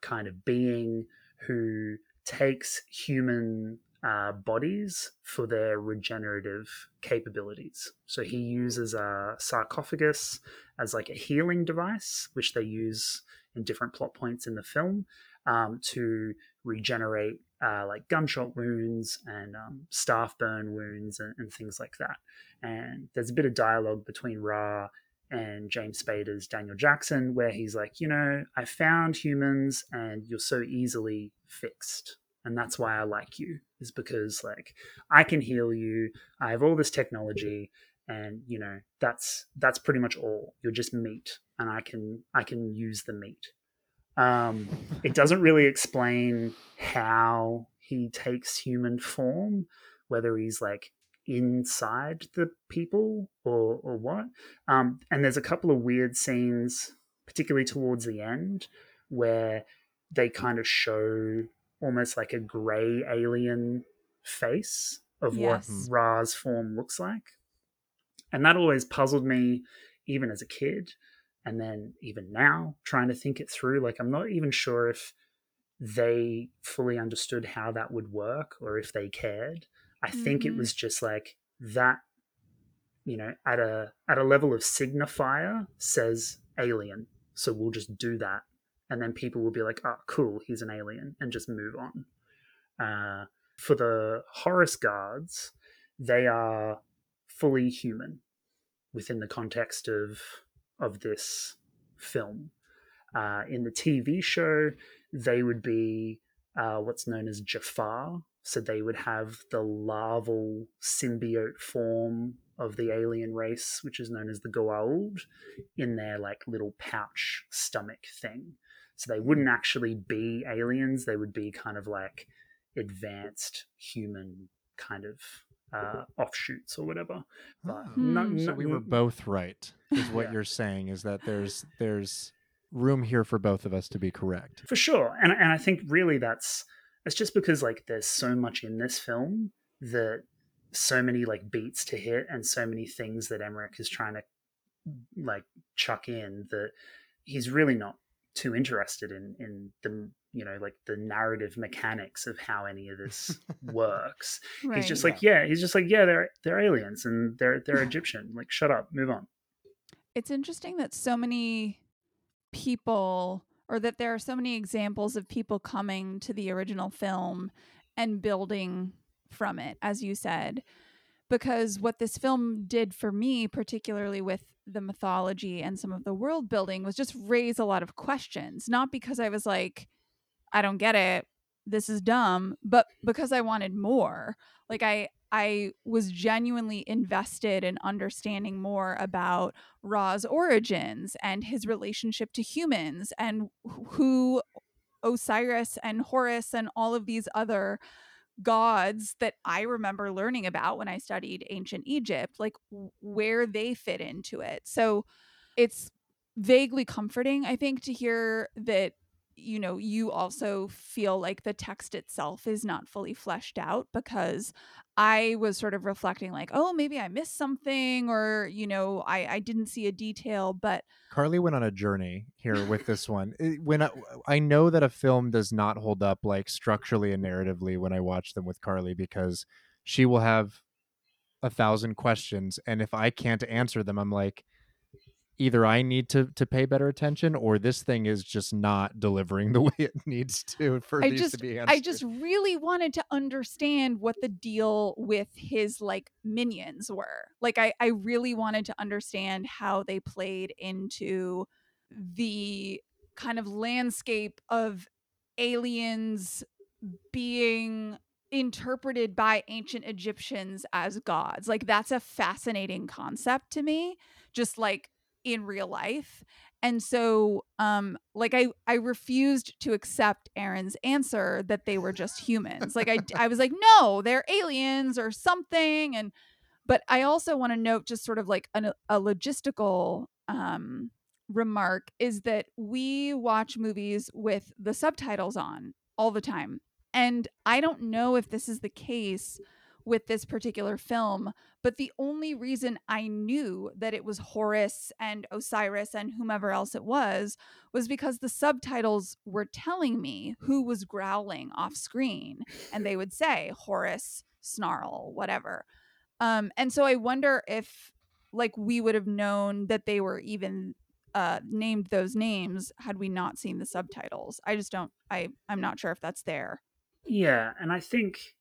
kind of being who takes human uh, bodies for their regenerative capabilities. So he uses a sarcophagus as like a healing device, which they use in different plot points in the film um, to regenerate uh, like gunshot wounds and um, staff burn wounds and, and things like that. And there's a bit of dialogue between Ra and James Spader's Daniel Jackson, where he's like, you know, I found humans and you're so easily fixed. And that's why I like you, is because like I can heal you. I have all this technology, and you know, that's that's pretty much all. You're just meat, and I can I can use the meat. Um, it doesn't really explain how he takes human form, whether he's like inside the people or or what. Um, and there's a couple of weird scenes, particularly towards the end, where they kind of show almost like a gray alien face of Yes. what Ra's form looks like. And that always puzzled me, even as a kid. And then even now, trying to think it through, like I'm not even sure if they fully understood how that would work or if they cared. I think it Mhm. was just like that, you know, at a at a level of signifier says alien. So we'll just do that. And then people will be like, oh, cool, he's an alien, and just move on. Uh, for the Horus guards, they are fully human within the context of of this film. Uh, in the TV show, they would be uh, what's known as Jaffa. So they would have the larval symbiote form of the alien race, which is known as the Goa'uld, in their like little pouch stomach thing. So they wouldn't actually be aliens; they would be kind of like advanced human kind of uh, offshoots or whatever. But Oh, not, Hmm. so we were both right, is what Yeah. you're saying, is that there's there's room here for both of us to be correct. for sure and and i think really that's it's just because like there's so much in this film that so many like beats to hit and so many things that Emmerich is trying to like chuck in that he's really not too interested in in the you know like the narrative mechanics of how any of this works. Right. he's just like yeah he's just like yeah they're they're aliens and they're they're egyptian. Like shut up move on. It's interesting that so many people or that there are so many examples of people coming to the original film and building from it as you said because what this film did for me particularly with the mythology and some of the world building was just raise a lot of questions. Not because i was like i don't get it this is dumb but because i wanted more like i i was genuinely invested in understanding more about Ra's origins and his relationship to humans and who Osiris and Horus and all of these other gods that I remember learning about when I studied ancient Egypt, like where they fit into it. So it's vaguely comforting, I think, to hear that you know you also feel like the text itself is not fully fleshed out because I was sort of reflecting like, oh, maybe I missed something or, you know, I, I didn't see a detail, but Carly went on a journey here with this one. It- When I, I know that a film does not hold up like structurally and narratively when I watch them with Carly because she will have a thousand questions and if I can't answer them I'm like either I need to to pay better attention or this thing is just not delivering the way it needs to for I these just to be answered. I just really wanted to understand what the deal with his like minions were. Like I I really wanted to understand how they played into the kind of landscape of aliens being interpreted by ancient Egyptians as gods. Like that's a fascinating concept to me, just like in real life. And so um like I I refused to accept Aaron's answer that they were just humans. Like I I was like no, they're aliens or something and but I also want to note just sort of like an, a logistical um remark is that we watch movies with the subtitles on all the time. And I don't know if this is the case with this particular film, but the only reason I knew that it was Horus and Osiris and whomever else it was was because the subtitles were telling me who was growling off screen. And they would say Horus, Snarl, whatever. Um, and so I wonder if like we would have known that they were even uh named those names had we not seen the subtitles. I just don't I I'm not sure if that's there. Yeah, and I think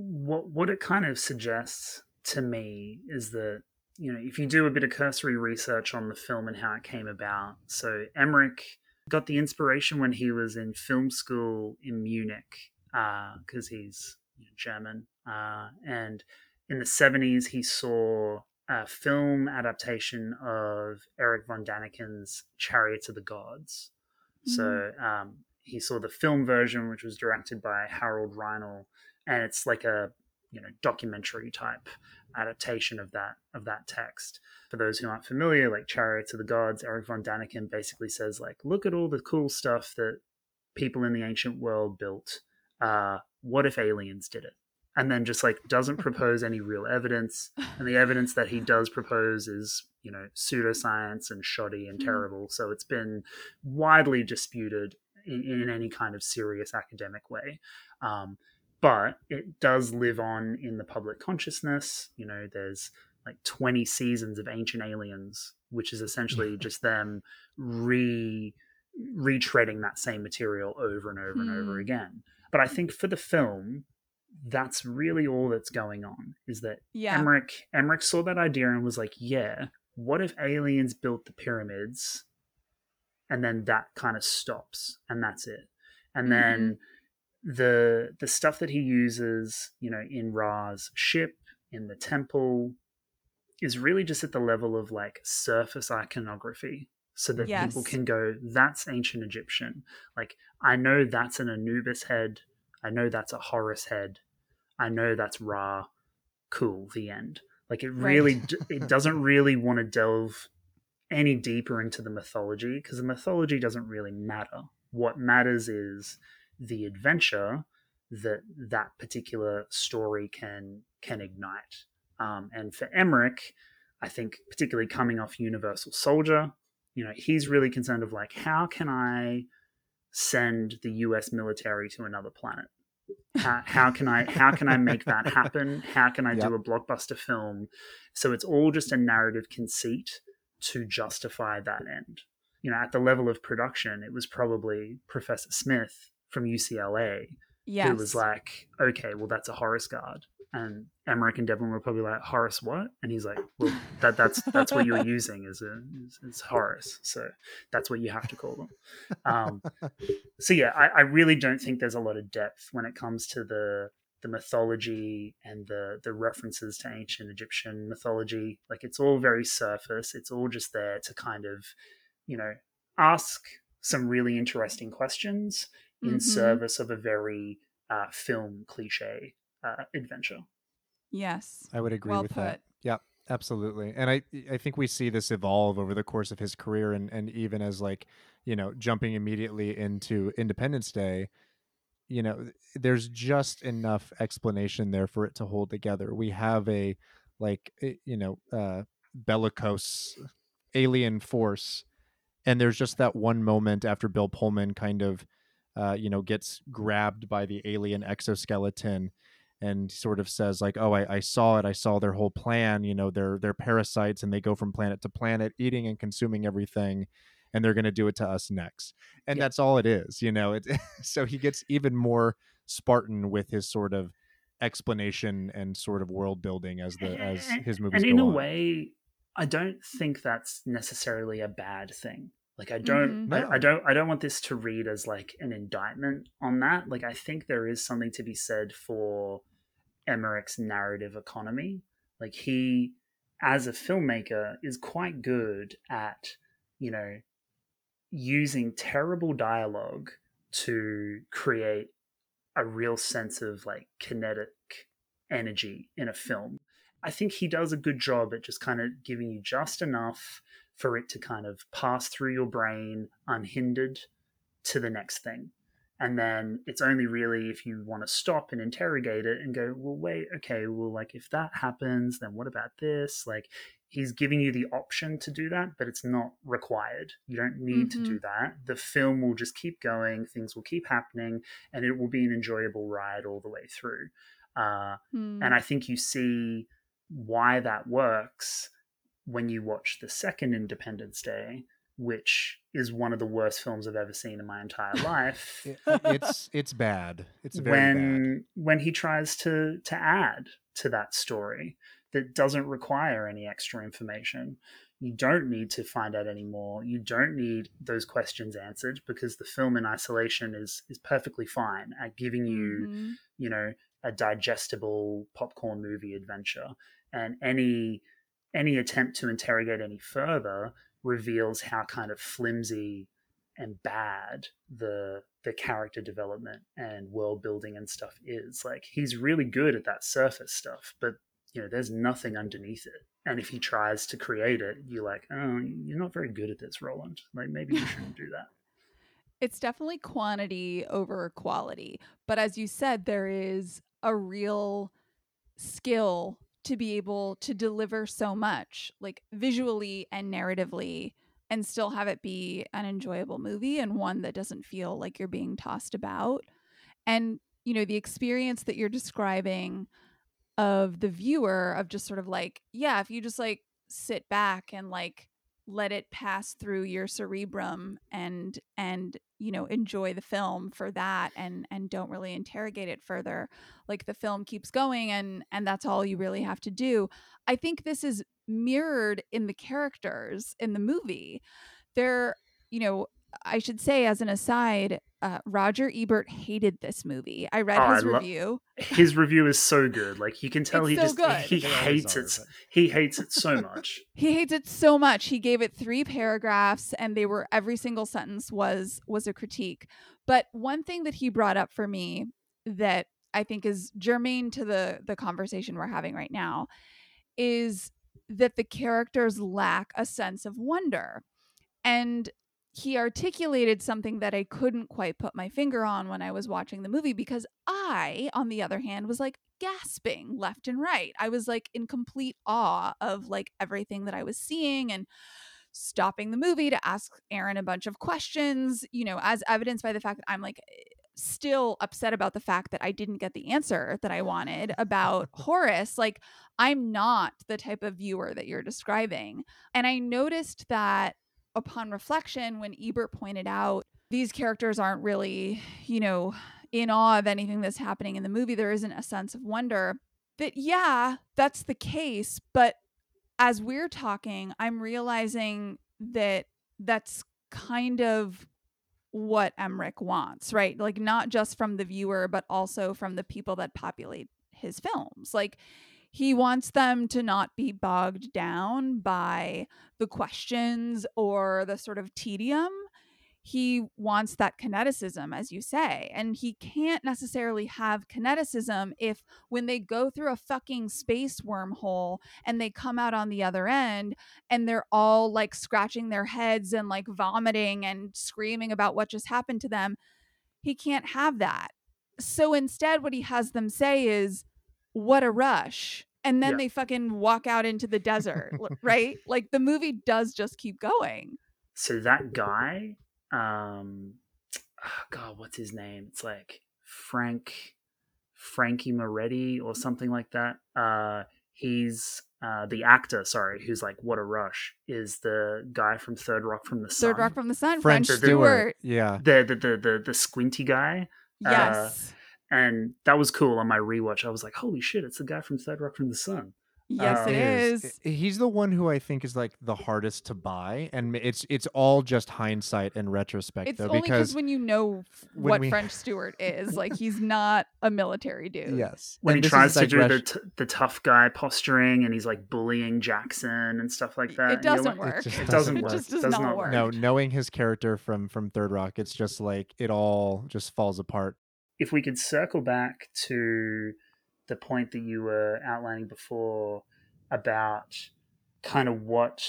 what what it kind of suggests to me is that you know if you do a bit of cursory research on the film and how it came about, so Emmerich got the inspiration when he was in film school in Munich because he's German, uh, and in the seventies he saw a film adaptation of Eric von Daniken's Chariots of the Gods. So um, he saw the film version, which was directed by Harald Reinl, and it's like a you know documentary type adaptation of that of that text. For those who aren't familiar, like Chariots of the Gods, Eric von Daniken basically says like, look at all the cool stuff that people in the ancient world built. Uh, what if aliens did it? And then just like doesn't propose any real evidence, and the evidence that he does propose is you know pseudoscience and shoddy and Mm. terrible. So it's been widely disputed in, in any kind of serious academic way. Um, but it does live on in the public consciousness. You know, there's like 20 seasons of Ancient Aliens, which is essentially just them re retreading that same material over and over and over Hmm. again. But I think for the film, that's really all that's going on is that Yeah. Emmerich Emmerich saw that idea and was like, yeah, what if aliens built the pyramids and then that kind of stops and that's it. And then the the stuff that he uses, you know, in Ra's ship, in the temple, is really just at the level of like surface iconography. So that people can go, that's ancient Egyptian. Like, I know that's an Anubis head. I know that's a Horus head. I know that's Ra. Cool, the end. Like, it really, d it doesn't really want to delve any deeper into the mythology because the mythology doesn't really matter. What matters is the adventure that that particular story can can ignite. Um, and for Emmerich, I think particularly coming off Universal Soldier, you know, he's really concerned of like how can I send the U.S. military to another planet? How, how can I how can I make that happen? How can I Yep. do a blockbuster film? So it's all just a narrative conceit to justify that end. You know, at the level of production, it was probably Professor Smith from UCLA Yes. who was like, okay, well, that's a Horus guard. And Emmerich and Devlin were probably like, Horus what? And he's like, well, that, that's that's what you're using as a is, is Horus. So that's what you have to call them. Um, so yeah, I, I really don't think there's a lot of depth when it comes to the the mythology and the the references to ancient Egyptian mythology. Like it's all very surface. It's all just there to kind of, you know, ask some really interesting questions in Mhm. service of a very uh, film cliche uh, adventure. yes. I would agree Well with put. that. Yeah, absolutely. And I I think we see this evolve over the course of his career and and even as like, you know, jumping immediately into Independence Day, you know, there's just enough explanation there for it to hold together. We have a like eh, you know, uh bellicose alien force and there's just that one moment after Bill Pullman kind of uh, you know, gets grabbed by the alien exoskeleton and sort of says like, "Oh, I, I saw it. I saw their whole plan. You know, they're they're parasites and they go from planet to planet, eating and consuming everything, and they're going to do it to us next." And that's all it is. You know, it. so he gets even more Spartan with his sort of explanation and sort of world building as the as his movies and in a on. way, I don't think that's necessarily a bad thing. Like I don't, Mhm. I, I don't, I don't want this to read as like an indictment on that. Like I think there is something to be said for Emmerich's narrative economy. Like he, as a filmmaker, is quite good at, you know, using terrible dialogue to create a real sense of like kinetic energy in a film. I think he does a good job at just kind of giving you just enough for it to kind of pass through your brain unhindered to the next thing. And then it's only really if you want to stop and interrogate it and go, well, wait, okay, well, like if that happens, then what about this? Like he's giving you the option to do that, but it's not required. You don't need to Mhm. do that. The film will just keep going, things will keep happening, and it will be an enjoyable ride all the way through. Uh, Hmm. and I think you see why that works when you watch the second Independence Day, which is one of the worst films I've ever seen in my entire life. It's it's bad. It's very bad. when when he tries to to add to that story that doesn't require any extra information. You don't need to find out any more. You don't need those questions answered because the film in isolation is is perfectly fine at giving you Mhm. you know a digestible popcorn movie adventure and any any attempt to interrogate any further reveals how kind of flimsy and bad the the character development and world building and stuff is. Like he's really good at that surface stuff but you know there's nothing underneath it. And if he tries to create it you're like oh you're not very good at this roland. Like maybe you shouldn't do that. It's definitely quantity over quality. But as you said, there is a real skill to be able to deliver so much, like visually and narratively, and still have it be an enjoyable movie and one that doesn't feel like you're being tossed about. And, you know, the experience that you're describing of the viewer of just sort of like, yeah, if you just like sit back and like let it pass through your cerebrum and and you know enjoy the film for that and and don't really interrogate it further like the film keeps going and and that's all you really have to do. I think this is mirrored in the characters in the movie. They're you know i should say as an aside uh, roger ebert hated this movie. I read Oh, his I lo- review. his review is so good. Like you can tell It's he so just good. he hates are, it he hates it so much. He hates it so much. He gave it three paragraphs and they were every single sentence was was a critique. But one thing that he brought up for me that i think is germane to the the conversation we're having right now is that the characters lack a sense of wonder. And he articulated something that I couldn't quite put my finger on when I was watching the movie because I, on the other hand, was like gasping left and right. I was like in complete awe of like everything that I was seeing and stopping the movie to ask Aaron a bunch of questions, you know, as evidenced by the fact that I'm like still upset about the fact that I didn't get the answer that I wanted about Horus. Like, I'm not the type of viewer that you're describing. And I noticed that upon reflection, when Ebert pointed out these characters aren't really, you know, in awe of anything that's happening in the movie, there isn't a sense of wonder. That, yeah, that's the case. But as we're talking, I'm realizing that that's kind of what Emmerich wants, right? Like not just from the viewer, but also from the people that populate his films. Like he wants them to not be bogged down by the questions or the sort of tedium he wants that kineticism, as you say. And he can't necessarily have kineticism if, when they go through a fucking space wormhole and they come out on the other end and they're all like scratching their heads and like vomiting and screaming about what just happened to them, he can't have that. So instead, what he has them say is, What a rush. And then yeah. they fucking walk out into the desert, right? Like the movie does just keep going. So that guy um oh god what's his name it's like frank frankie moretti or something like that uh he's uh the actor sorry who's like what a rush is the guy from third rock from the sun third rock from the sun french, french stewart yeah the, the the the the squinty guy uh, yes uh, and that was cool on my rewatch i was like holy shit it's the guy from third rock from the sun Yes, um, it is. He's the one who I think is like the hardest to buy, and it's it's all just hindsight and retrospect. It's though, only because when you know what we... French Stewart is, like he's not a military dude. Yes, when and he tries to do the t- the tough guy posturing, and he's like bullying Jackson and stuff like that. It doesn't like, work. It, it doesn't work. It just does, does not, not work. No, knowing his character from from Third Rock, it's just like it all just falls apart. If we could circle back to the point that you were outlining before about kind of what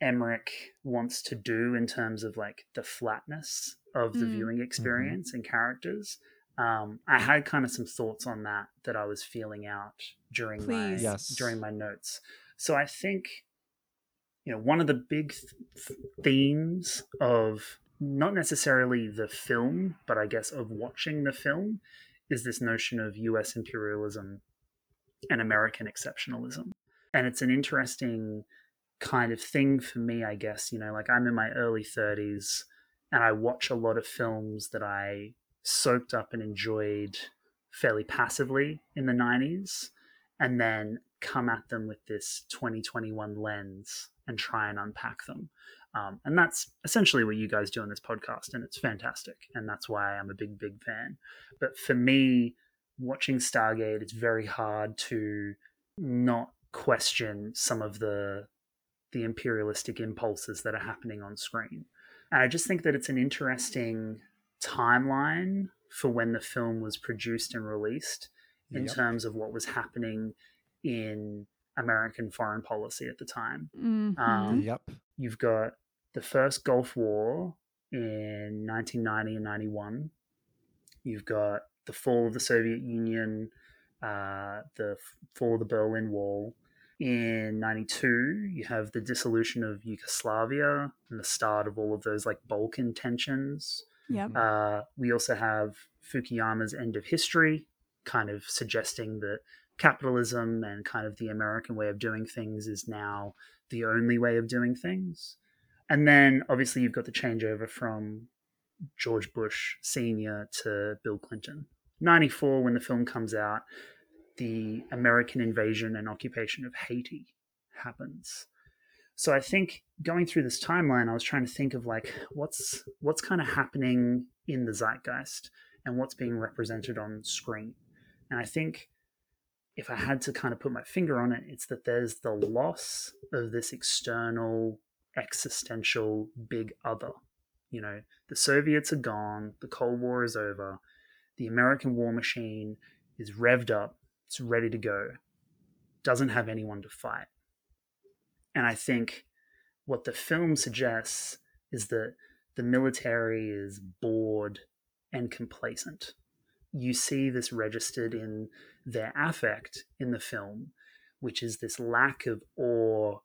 Emmerich wants to do in terms of like the flatness of the mm. viewing mm-hmm. experience mm-hmm. and characters. Um, I had kind of some thoughts on that that I was feeling out during Please. my yes. during my notes. So I think you know one of the big th- themes of not necessarily the film, but I guess of watching the film is this notion of U.S. imperialism and American exceptionalism and it's an interesting kind of thing for me i guess you know like i'm in my early 30s and i watch a lot of films that i soaked up and enjoyed fairly passively in the 90s and then come at them with this 2021 lens and try and unpack them um, and that's essentially what you guys do on this podcast and it's fantastic and that's why i'm a big big fan but for me watching stargate it's very hard to not question some of the the imperialistic impulses that are happening on screen. And I just think that it's an interesting timeline for when the film was produced and released in yep. terms of what was happening in American foreign policy at the time. Mm-hmm. Um, yep. You've got the first Gulf War in 1990 and 91. You've got the fall of the Soviet Union, uh, the fall of the Berlin Wall, in 92 you have the dissolution of yugoslavia and the start of all of those like balkan tensions yep. Uh, we also have fukuyama's end of history kind of suggesting that capitalism and kind of the american way of doing things is now the only way of doing things and then obviously you've got the changeover from george bush senior to bill clinton 94 when the film comes out the American invasion and occupation of Haiti happens. So I think going through this timeline, I was trying to think of like what's what's kind of happening in the zeitgeist and what's being represented on screen. And I think if I had to kind of put my finger on it, it's that there's the loss of this external existential big other. You know, the Soviets are gone, the Cold War is over, the American war machine is revved up it's ready to go, doesn't have anyone to fight. And I think what the film suggests is that the military is bored and complacent. You see this registered in their affect in the film, which is this lack of awe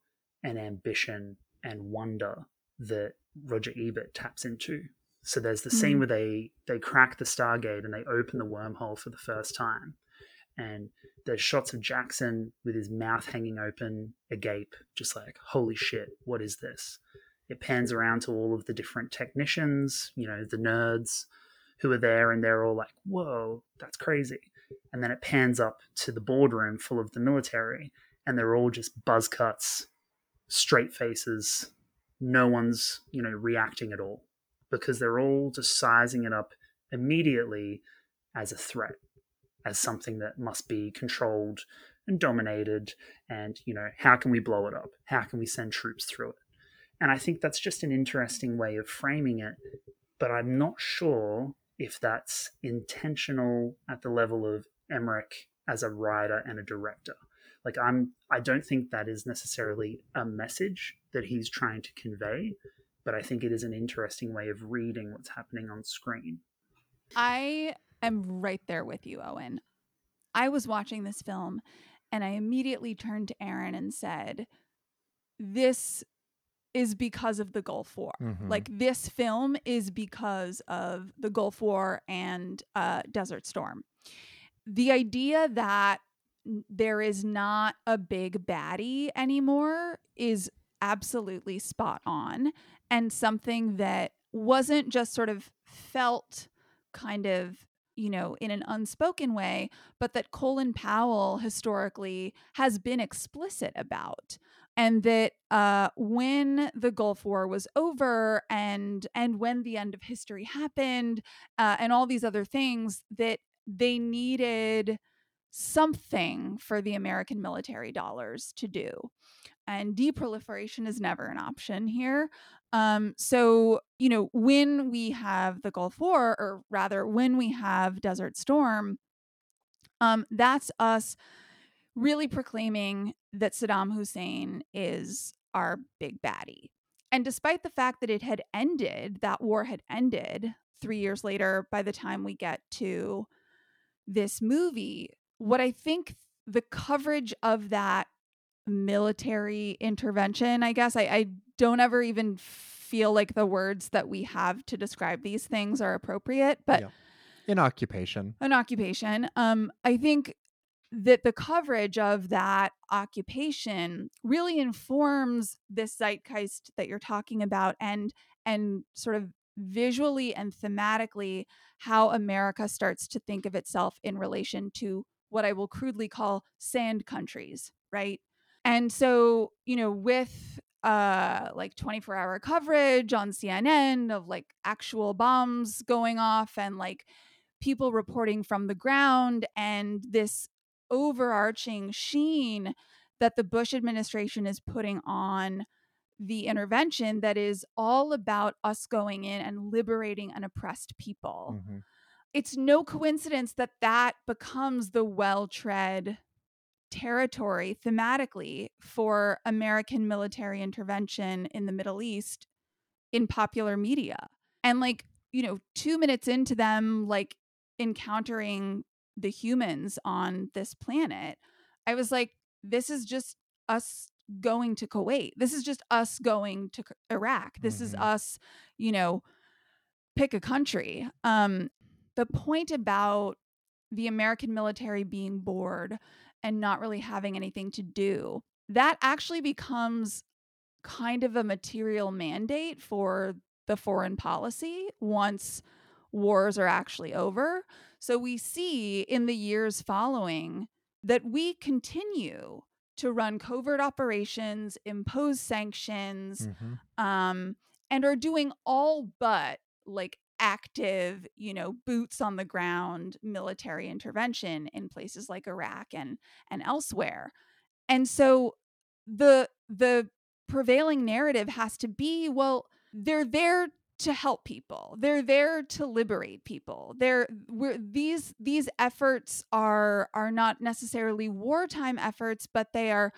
and ambition and wonder that Roger Ebert taps into. So there's the scene Mhm. where they they crack the Stargate and they open the wormhole for the first time, and there's shots of Jackson with his mouth hanging open, agape, just like holy shit, what is this? It pans around to all of the different technicians, you know, the nerds who are there, and they're all like, "Whoa, that's crazy!" And then it pans up to the boardroom full of the military, and they're all just buzz cuts, straight faces. No one's, you know, reacting at all because they're all just sizing it up immediately as a threat, as something that must be controlled and dominated. And, you know, how can we blow it up? How can we send troops through it? And I think that's just an interesting way of framing it. But I'm not sure if that's intentional at the level of Emmerich as a writer and a director. Like I'm I don't think that is necessarily a message that he's trying to convey, but I think it is an interesting way of reading what's happening on screen. I am right there with you, Owen. I was watching this film and I immediately turned to Aaron and said, This is because of the Gulf War. Mhm. Like, this film is because of the Gulf War and uh, Desert Storm. The idea that there is not a big baddie anymore is absolutely spot on and something that wasn't just sort of felt kind of you know in an unspoken way but that colin powell historically has been explicit about and that uh, when the gulf war was over and and when the end of history happened uh, and all these other things that they needed something for the american military dollars to do and deproliferation is never an option here. Um, so, you know, when we have the Gulf War, or rather, when we have Desert Storm, um, that's us really proclaiming that Saddam Hussein is our big baddie. And despite the fact that it had ended, that war had ended three years later by the time we get to this movie, what I think the coverage of that military intervention, I guess. I, I don't ever even feel like the words that we have to describe these things are appropriate, but Yeah. In occupation. an occupation. Um, I think that the coverage of that occupation really informs this zeitgeist that you're talking about and and sort of visually and thematically how America starts to think of itself in relation to what I will crudely call sand countries, right? And so, you know, with uh like 24 hour coverage on CNN of like actual bombs going off and like people reporting from the ground and this overarching sheen that the Bush administration is putting on the intervention that is all about us going in and liberating an oppressed people. Mhm. It's no coincidence that that becomes the well tread territory thematically for American military intervention in the Middle East in popular media. And like, you know, 2 minutes into them like encountering the humans on this planet, I was like this is just us going to Kuwait. This is just us going to Iraq. This is Mhm. us, you know, pick a country. Um the point about the American military being bored and not really having anything to do, that actually becomes kind of a material mandate for the foreign policy once wars are actually over. So we see in the years following that we continue to run covert operations, impose sanctions, Mhm. um, and are doing all but like active, you know, boots on the ground military intervention in places like Iraq and and elsewhere. And so the the prevailing narrative has to be well, they're there to help people. They're there to liberate people. They're we're, these these efforts are are not necessarily wartime efforts, but they are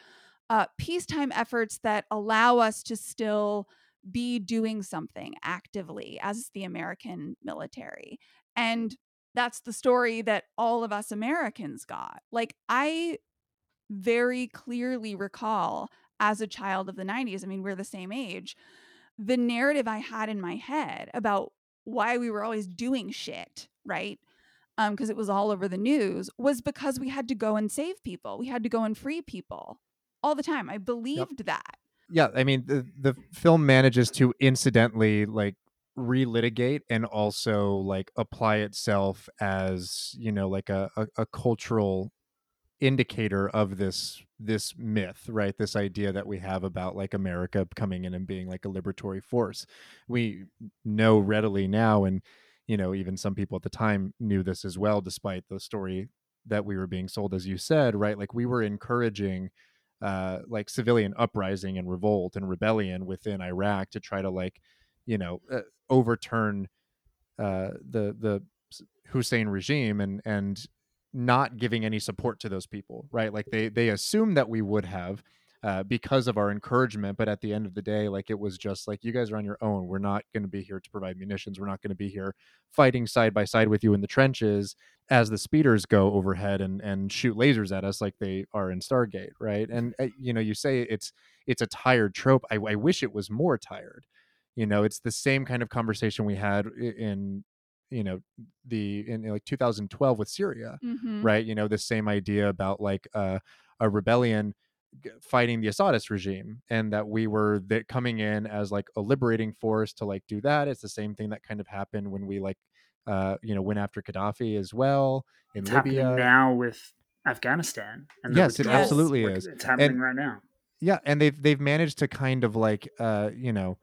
uh, peacetime efforts that allow us to still be doing something actively as the American military. And that's the story that all of us Americans got. Like, I very clearly recall as a child of the 90s, I mean, we're the same age, the narrative I had in my head about why we were always doing shit, right? Um, because it was all over the news, was because we had to go and save people. We had to go and free people all the time. I believed that. Yeah, I mean the the film manages to incidentally like relitigate and also like apply itself as you know like a, a, a cultural indicator of this this myth right? This idea that we have about like america coming in and being like a liberatory force. We know readily now and you know even some people at the time knew this as well despite the story that we were being sold as you said right? Like we were encouraging uh like civilian uprising and revolt and rebellion within iraq to try to like you know uh, overturn uh the the hussein regime and and not giving any support to those people right? Like they they assume that we would have uh, because of our encouragement but at the end of the day like it was just like you guys are on your own. We're not going to be here to provide munitions. We're not going to be here fighting side by side with you in the trenches as the speeders go overhead and and shoot lasers at us like they are in stargate right? And uh, you know you say it's it's a tired trope. I, I wish it was more tired. You know it's the same kind of conversation we had in you know the in like 2012 with syria Mhm. right you know the same idea about like uh, a rebellion fighting the assadist regime and that we were that coming in as like a liberating force to like do that it's the same thing that kind of happened when we like uh you know went after gaddafi as well in It's libya now with Afghanistan. And Yes, it absolutely is. It's happening And- right now. yeah and they've they've managed to kind of like uh you know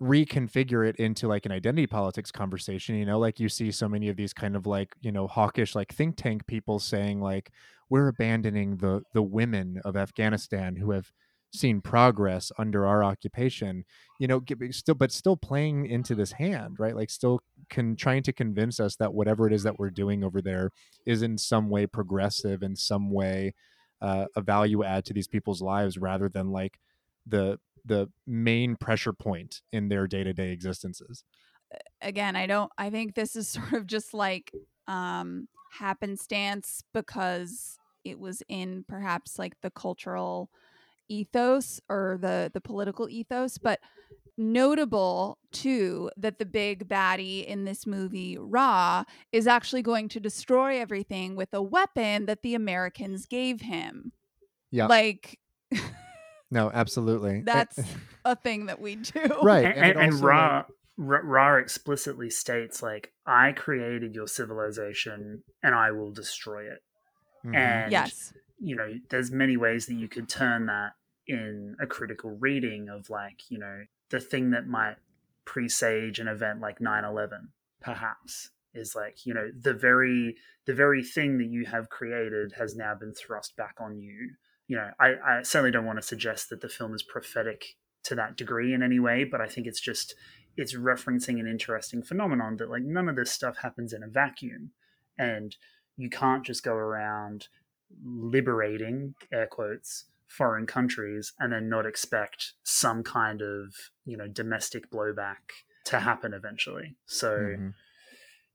reconfigure it into like an identity politics conversation you know like you see so many of these kind of like you know hawkish like think tank people saying like we're abandoning the the women of afghanistan who have seen progress under our occupation you know still but still playing into this hand right? Like still can trying to convince us that whatever it is that we're doing over there is in some way progressive in some way uh, a value add to these people's lives rather than like the the main pressure point in their day-to-day existences again, I don't I think this is sort of just like um happenstance because it was in perhaps like the cultural ethos or the the political ethos, but notable too that the big baddie in this movie Ra is actually going to destroy everything with a weapon that the Americans gave him. Yeah. Like no absolutely that's a thing that we do. right And, and, and, and also, Ra, Ra Ra explicitly states, like, I created your civilization and I will destroy it. Mhm. And, Yes. you know, there's many ways that you could turn that in a critical reading of, like, you know, the thing that might presage an event like 9-11, perhaps is like you know the very the very thing that you have created has now been thrust back on you you know i, I certainly don't want to suggest that the film is prophetic to that degree in any way but i think it's just it's referencing an interesting phenomenon that like none of this stuff happens in a vacuum and you can't just go around liberating air quotes foreign countries and then not expect some kind of you know domestic blowback to happen eventually so Mhm.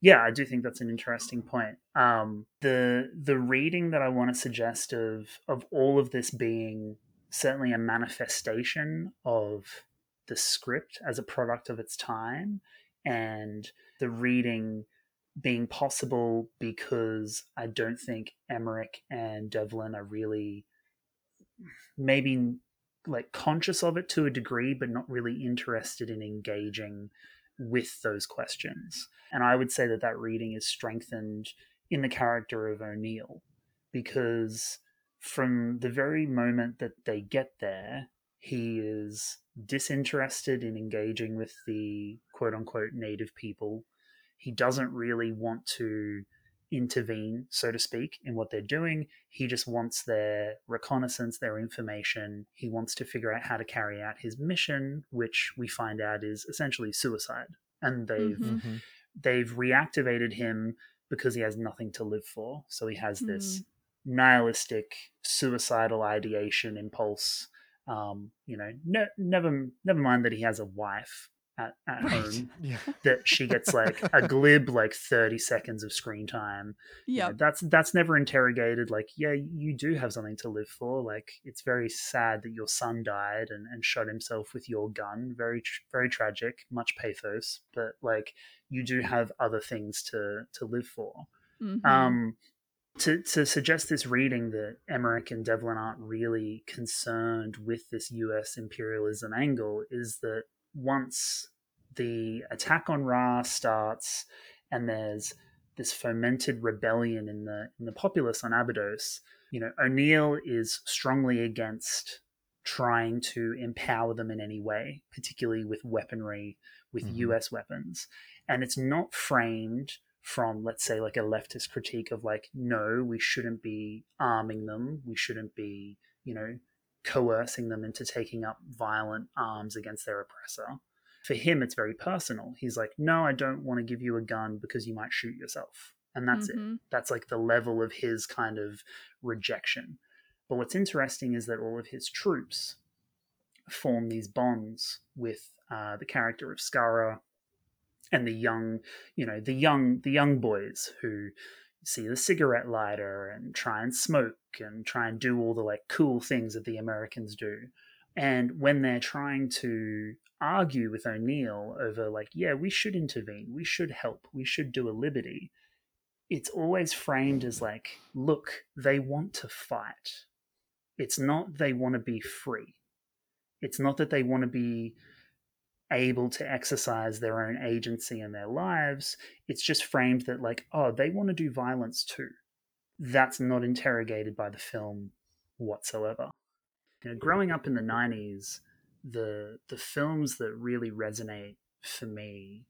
Yeah i do think that's an interesting point. Um the the reading that i want to suggest of of all of this being certainly a manifestation of the script as a product of its time and the reading being possible because i don't think emmerich and devlin are really maybe like conscious of it to a degree but not really interested in engaging with those questions and I would say that that reading is strengthened in the character of O'Neill because from the very moment that they get there, he is disinterested in engaging with the quote unquote native people. He doesn't really want to intervene, so to speak, in what they're doing. He just wants their reconnaissance, their information. He wants to figure out how to carry out his mission, which we find out is essentially suicide. And they've Mhm. Mhm. they've reactivated him because he has nothing to live for. So he has this nihilistic, suicidal ideation impulse Um, you know, ne- never never mind that he has a wife at, at Right. home Yeah. that she gets like a glib like 30 seconds of screen time you know, that's that's never interrogated like yeah you do have something to live for like it's very sad that your son died and, and shot himself with your gun very very tragic much pathos but like you do have other things to to live for Mhm. um to to suggest this reading that Emmerich and Devlin aren't really concerned with this US imperialism angle is that once the attack on Ra starts and there's this fomented rebellion in the in the populace on Abydos, you know, O'Neill is strongly against trying to empower them in any way, particularly with weaponry, with Mhm. US weapons. And it's not framed from, let's say, like a leftist critique of like, no, we shouldn't be arming them, we shouldn't be, you know, coercing them into taking up violent arms against their oppressor. For him, it's very personal. He's like, no, I don't want to give you a gun because you might shoot yourself. And that's it. Mhm. That's like the level of his kind of rejection. But what's interesting is that all of his troops form these bonds with uh, the character of Skaara and the young, you know, the young, the young boys who see the cigarette lighter and try and smoke and try and do all the like cool things that the Americans do. And when they're trying to argue with O'Neill over like, yeah, we should intervene, we should help, we should do a liberty, it's always framed as like, look, they want to fight. It's not they want to be free. It's not that they want to be able to exercise their own agency in their lives. It's just framed that, like, oh, they want to do violence too. That's not interrogated by the film whatsoever. Know, growing up in the 90s, the the films that really resonate for me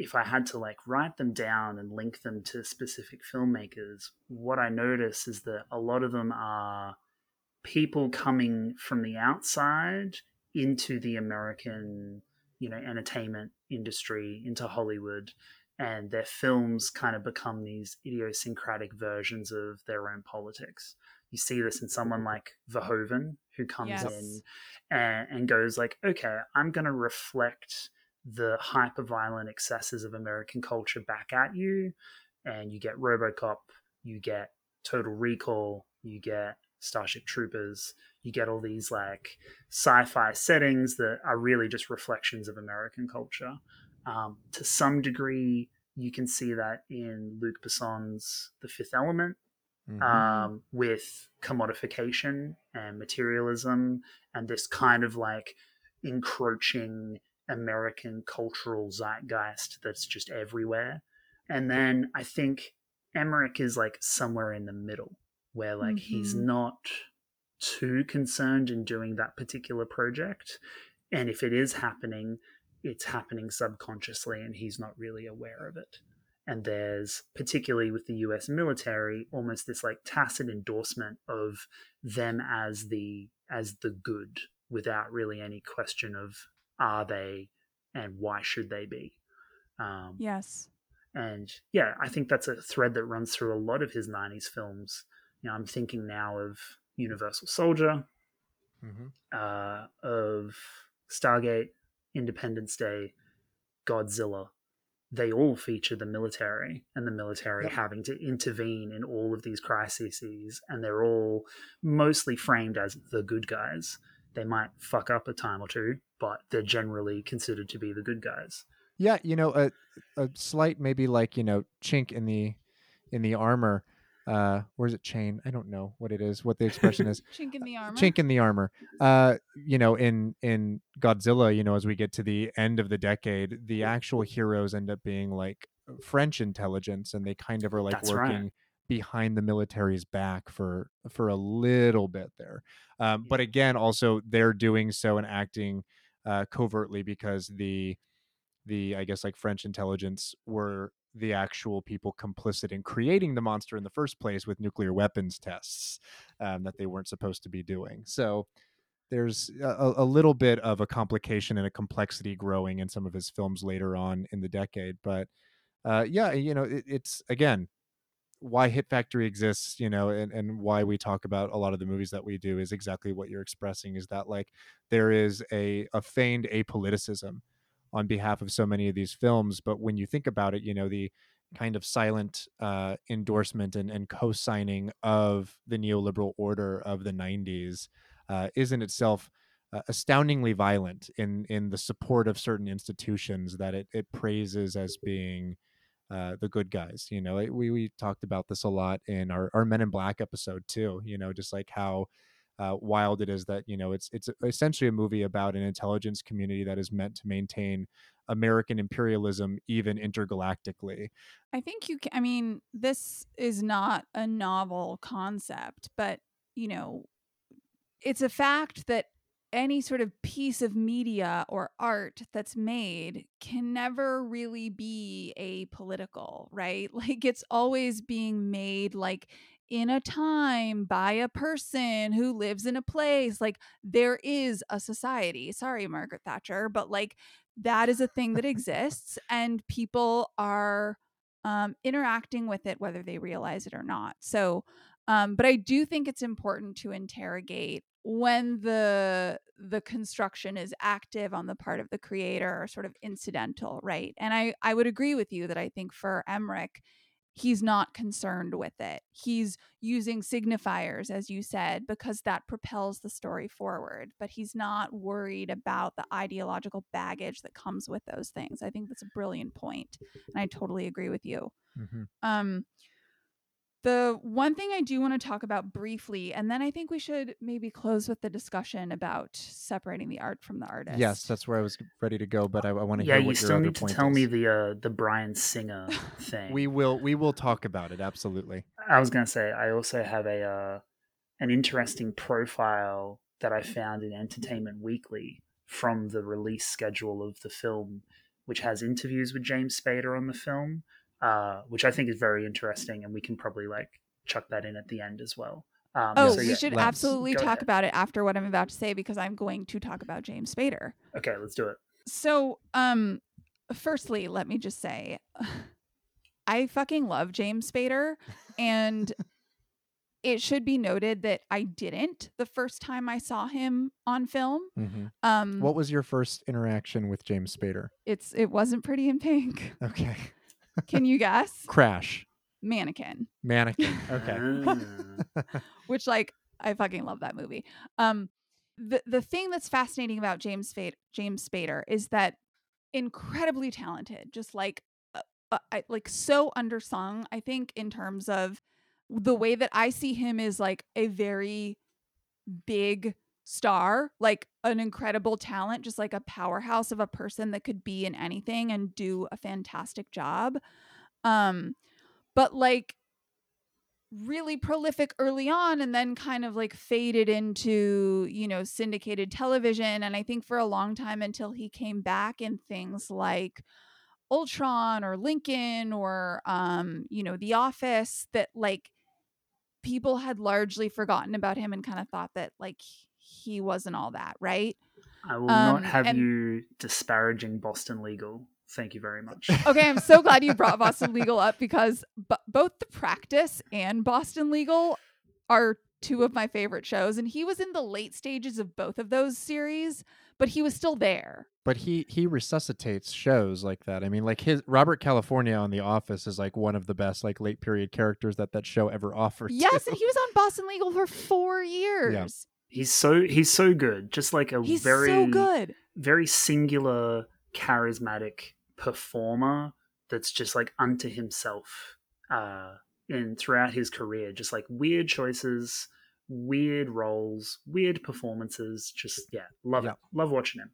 if I had to like write them down and link them to specific filmmakers, what I notice is that a lot of them are people coming from the outside into the American, you know, entertainment industry, into Hollywood, and their films kind of become these idiosyncratic versions of their own politics. You see this in someone like Verhoeven, who comes Yes. in and, and goes like, "Okay, I'm going to reflect." the hyper violent excesses of American culture back at you, and you get Robocop, you get Total Recall, you get Starship Troopers, you get all these like sci fi settings that are really just reflections of American culture. Um, to some degree, you can see that in Luc Besson's The Fifth Element, Mhm. um, with commodification and materialism and this kind of like encroaching American cultural zeitgeist that's just everywhere. And then I think Emmerich is like somewhere in the middle where like he's Mhm. not too concerned in doing that particular project. And if it is happening, it's happening subconsciously and he's not really aware of it. And there's, particularly with the US military, almost this like tacit endorsement of them as the as the good without really any question of are they and why should they be. Um, Yes. and yeah, I think that's a thread that runs through a lot of his 90s films. You know, I'm thinking now of Universal Soldier, Mhm. uh, of Stargate, Independence Day, Godzilla. They all feature the military and the military Yep. having to intervene in all of these crises, and they're all mostly framed as the good guys. They might fuck up a time or two, but they're generally considered to be the good guys. Yeah, you know, a a slight maybe like you know chink in the in the armor. Uh, or is it chain? I don't know what it is. What the expression is. Chink in the armor. chink in the armor uh you know in in godzilla you know as we get to the end of the decade the actual heroes end up being like french intelligence and they kind of are like That's right. working behind the military's back for for a little bit there um, but again also they're doing so and acting uh covertly because the the i guess like french intelligence were the actual people complicit in creating the monster in the first place with nuclear weapons tests um, that they weren't supposed to be doing. So there's a, a little bit of a complication and a complexity growing in some of his films later on in the decade. But uh, yeah, you know, it, it's again why Hit Factory exists, you know, and, and why we talk about a lot of the movies that we do is exactly what you're expressing is that like there is a, a feigned apoliticism on behalf of so many of these films. But when you think about it, you know, the kind of silent uh, endorsement and, and co signing of the neoliberal order of the 90s uh, is in itself uh, astoundingly violent in, in the support of certain institutions that it, it praises as being. Uh, the good guys, you know, we we talked about this a lot in our, our Men in Black episode too. You know, just like how uh, wild it is that you know it's it's essentially a movie about an intelligence community that is meant to maintain American imperialism even intergalactically. I think you can, I mean, this is not a novel concept, but you know, it's a fact that any sort of piece of media or art that's made can never really be a political, right? Like it's always being made like in a time by a person who lives in a place. Like there is a society. Sorry, Margaret Thatcher, but like that is a thing that exists and people are um, interacting with it whether they realize it or not. So, um, but I do think it's important to interrogate when the the construction is active on the part of the creator or sort of incidental right and i i would agree with you that i think for emmerich he's not concerned with it. He's using signifiers as you said because that propels the story forward but he's not worried about the ideological baggage that comes with those things. I think that's a brilliant point and i totally agree with you. Mm-hmm. um the one thing I do want to talk about briefly, and then I think we should maybe close with the discussion about separating the art from the artist. Yes, that's where I was ready to go, but I, I want to yeah, hear you what still your other need to tell is. me the uh, the Bryan Singer thing. We will we will talk about it absolutely. I was going to say I also have a uh, an interesting profile that I found in Entertainment Weekly from the release schedule of the film, which has interviews with James Spader on the film, uh, which I think is very interesting, and we can probably like chuck that in at the end as well. Um, Oh, so, we yeah, should absolutely talk ahead. about it after what I'm about to say because I'm going to talk about James Spader. Okay, let's do it. So, um, firstly, let me just say, I fucking love James Spader, and it should be noted that I didn't the first time I saw him on film. hmm Um, What was your first interaction with James Spader? it's it wasn't Pretty in Pink. Okay, Can you guess? Crash, Mannequin. Mannequin. Okay, Ah. which like I fucking love that movie. Um the the thing that's fascinating about James Spade James Spader is that incredibly talented, just like uh, uh, I, like so undersung, I think in terms of the way that I see him is like a very big star, like an incredible talent, just like a powerhouse of a person that could be in anything and do a fantastic job. Um but like really prolific early on and then kind of like faded into, you know, syndicated television. And I think for a long time until he came back in things like Ultron or Lincoln or, um, you know, The Office, that like people had largely forgotten about him and kind of thought that like he wasn't all that, right? I will Um, not have and- you disparaging Boston Legal. Thank you very much. Okay, I'm so glad you brought Boston Legal up because b- both The Practice and Boston Legal are two of my favorite shows. And he was in the late stages of both of those series, but he was still there. but he he resuscitates shows like that. I mean, like his Robert California on The Office is like one of the best like late period characters that that show ever offered. Yes, too. and he was on Boston Legal for four years. He's so he's so good. Just like a He's very so good. very singular, charismatic performer that's just like unto himself uh in throughout his career. Just like weird choices, weird roles, weird performances. Just yeah, love Yeah. it. Love watching him.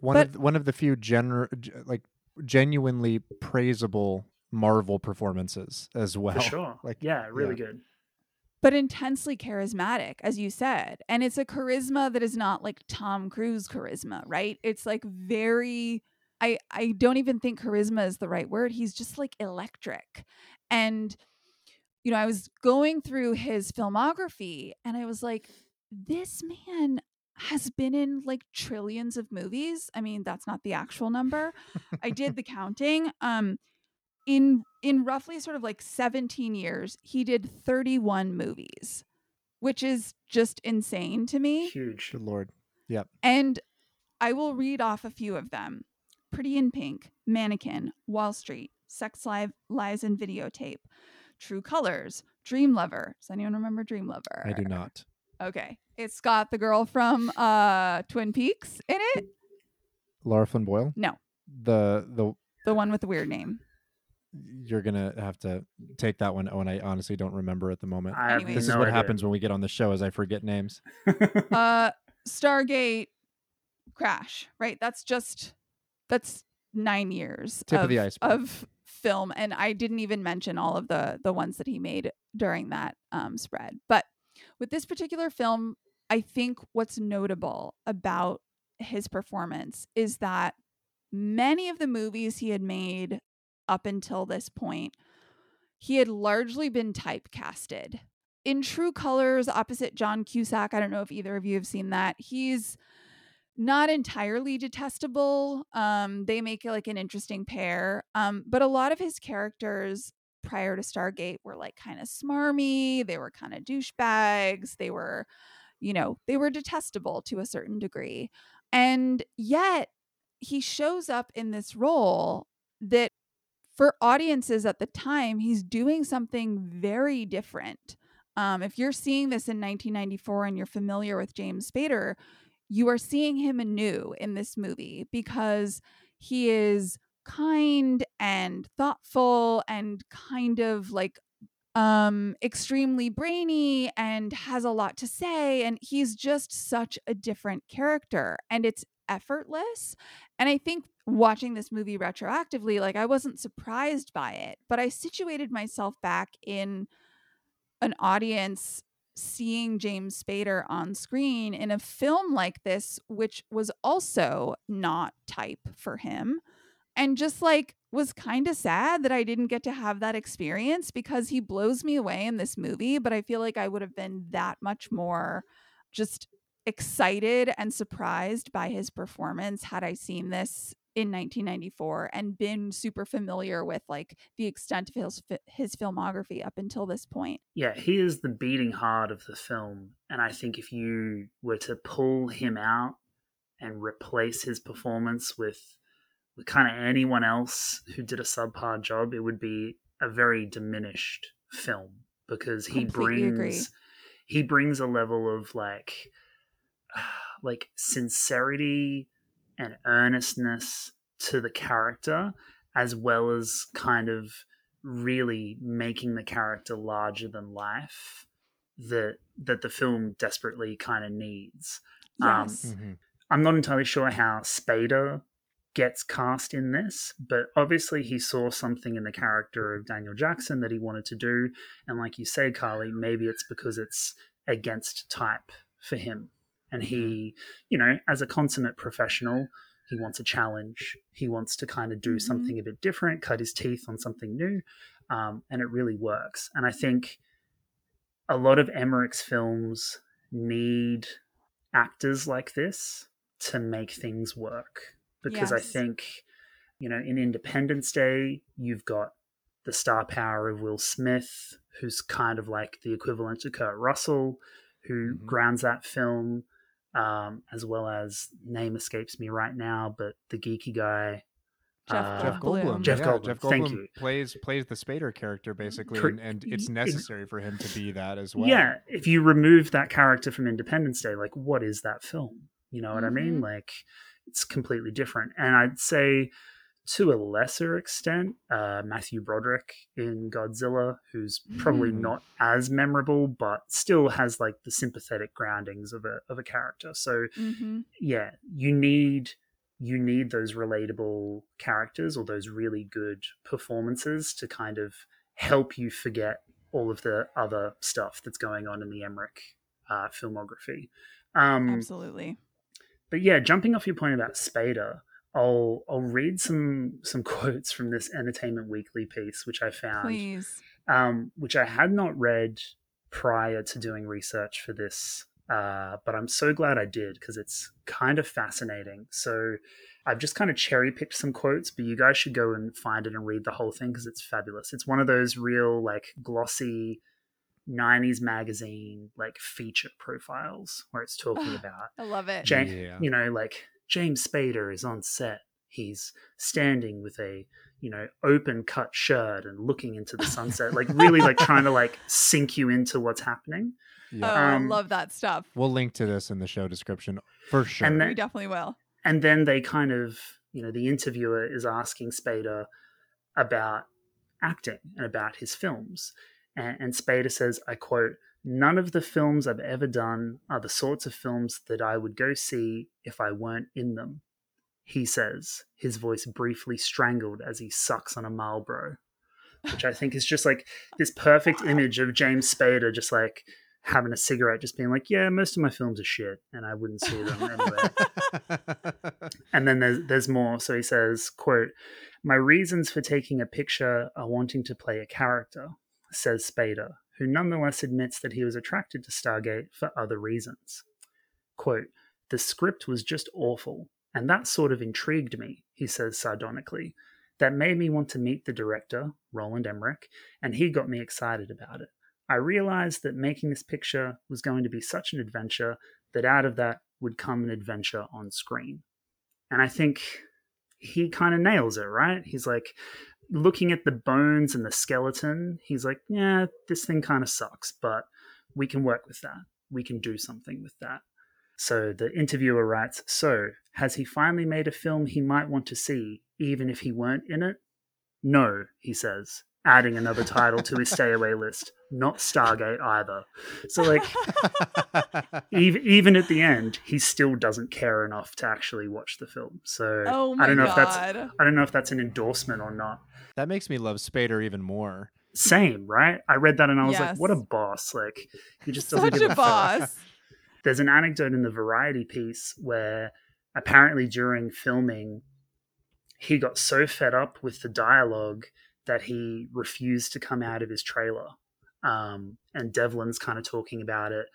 one But- of one of the few gener- like genuinely praisable Marvel performances as well. For sure. Like yeah, really yeah. good. But intensely charismatic, as you said. And it's a charisma that is not like Tom Cruise charisma, right? It's like very I I don't even think charisma is the right word. He's just like electric. And you know, I was going through his filmography and I was like this man has been in like trillions of movies. I mean, that's not the actual number. I did the counting. Um in in roughly sort of like 17 years, he did 31 movies, which is just insane to me. Huge. Good lord. Yep. And I will read off a few of them. Pretty in Pink, Mannequin, Wall Street, Sex Live, Lies and Videotape, True Colors, Dream Lover. Does anyone remember Dream Lover? I do not. Okay. It's got the girl from uh Twin Peaks in it. Lara Flynn Boyle. No. The the The one with the weird name. You're gonna have to take that one. Oh, and I honestly don't remember at the moment. I have Anyways. this is what idea. happens when we get on the show, is I forget names. Uh Stargate Crash, right? That's just that's 9 years Tip of the iceberg. of film and I didn't even mention all of the the ones that he made during that um spread. But with this particular film, I think what's notable about his performance is that many of the movies he had made up until this point, he had largely been typecasted. In True Colors, opposite John Cusack, I don't know if either of you have seen that. He's not entirely detestable. Um, they make like an interesting pair. Um, but a lot of his characters prior to Stargate were like kind of smarmy. They were kind of douchebags. They were, you know, they were detestable to a certain degree. And yet he shows up in this role that for audiences at the time, he's doing something very different. Um, if you're seeing this in 1994 and you're familiar with James Spader, you are seeing him anew in this movie because he is kind and thoughtful and kind of like um extremely brainy and has a lot to say and he's just such a different character and it's effortless and i think watching this movie retroactively like i wasn't surprised by it but i situated myself back in an audience seeing James Spader on screen in a film like this, which was also not type for him. And just like was kind of sad that I didn't get to have that experience because he blows me away in this movie. But I feel like I would have been that much more just excited and surprised by his performance had I seen this in 1994 and been super familiar with like the extent of his his filmography up until this point. yeah, he is the beating heart of the film. And I think if you were to pull him out and replace his performance with, with kind of anyone else who did a subpar job, it would be a very diminished film because he Completely agree. brings he brings a level of like like sincerity and earnestness to the character as well as kind of really making the character larger than life that that the film desperately kind of needs. Um, Yes. Mhm. I'm not entirely sure how Spader gets cast in this, but obviously he saw something in the character of Daniel Jackson that he wanted to do, and like you say, Carly, maybe it's because it's against type for him, and he, you know, as a consummate professional, he wants a challenge. He wants to kind of do Mhm. something a bit different, cut his teeth on something new, um, and it really works. And I think a lot of Emmerich's films need actors like this to make things work because I think you know in Independence Day you've got the star power of Will Smith who's kind of like the equivalent to Kurt Russell who Mhm. grounds that film um, as well as name escapes me right now but the geeky guy Jeff uh, Jeff Goldblum. Goldblum. Jeff yeah, Goldblum, Jeff thank Goldblum you. plays plays the Spader character basically, and, and it's necessary for him to be that as well. Yeah, if you remove that character from Independence Day, like what is that film? You know what I mean? Mhm. Like it's completely different. And I'd say to a lesser extent, uh, Matthew Broderick in Godzilla, who's probably Mm. not as memorable, but still has like the sympathetic groundings of a of a character. So hmm yeah, you need you need those relatable characters or those really good performances to kind of help you forget all of the other stuff that's going on in the Emmerich uh, filmography. Um, Absolutely. but yeah, jumping off your point about Spader, I'll I'll read some some quotes from this Entertainment Weekly piece, which I found Please. um, which I had not read prior to doing research for this Uh, but I'm so glad I did because it's kind of fascinating. So I've just kind of cherry picked some quotes, but you guys should go and find it and read the whole thing because it's fabulous. It's one of those real, like, glossy 90s magazine, like, feature profiles where it's talking about I love it. Ja- Yeah. you know, like James Spader is on set. He's standing with a, you know, open cut shirt and looking into the sunset, like really like trying to like sink you into what's happening. Oh, Yeah. I Um, love that stuff. we'll link to this in the show description for sure. And then- we definitely will. And then they kind of, you know, the interviewer is asking Spader about acting and about his films. And, and Spader says, I quote, None of the films I've ever done are the sorts of films that I would go see if I weren't in them. He says, his voice briefly strangled as he sucks on a Marlboro, which I think is just like this perfect image of James Spader just like having a cigarette, just being like, Yeah, most of my films are shit, and I wouldn't see them anyway and then there's there's more so he says quote my reasons for taking a picture are wanting to play a character says spader who nonetheless admits that he was attracted to stargate for other reasons. Quote the script was just awful and that sort of intrigued me he says sardonically. That made me want to meet the director roland emmerich and he got me excited about it. I realized that making this picture was going to be such an adventure that out of that would come an adventure on screen. And I think he kind of nails it, right? He's like looking at the bones and the skeleton. He's like, yeah, this thing kind of sucks, but we can work with that. We can do something with that. So the interviewer writes, So, has he finally made a film he might want to see, even if he weren't in it? No, he says, adding another title to his stay away list. Not Stargate either. So, like, even, even at the end, he still doesn't care enough to actually watch the film. So Oh I don't know god. if that's I don't know if that's an endorsement or not. That makes me love Spader even more. Same, right? I read that and I was like, what a boss! Like he just doesn't Such give a a fuck. boss. There's an anecdote in the Variety piece where apparently during filming, he got so fed up with the dialogue that he refused to come out of his trailer. Um, and Devlin's kind of talking about it,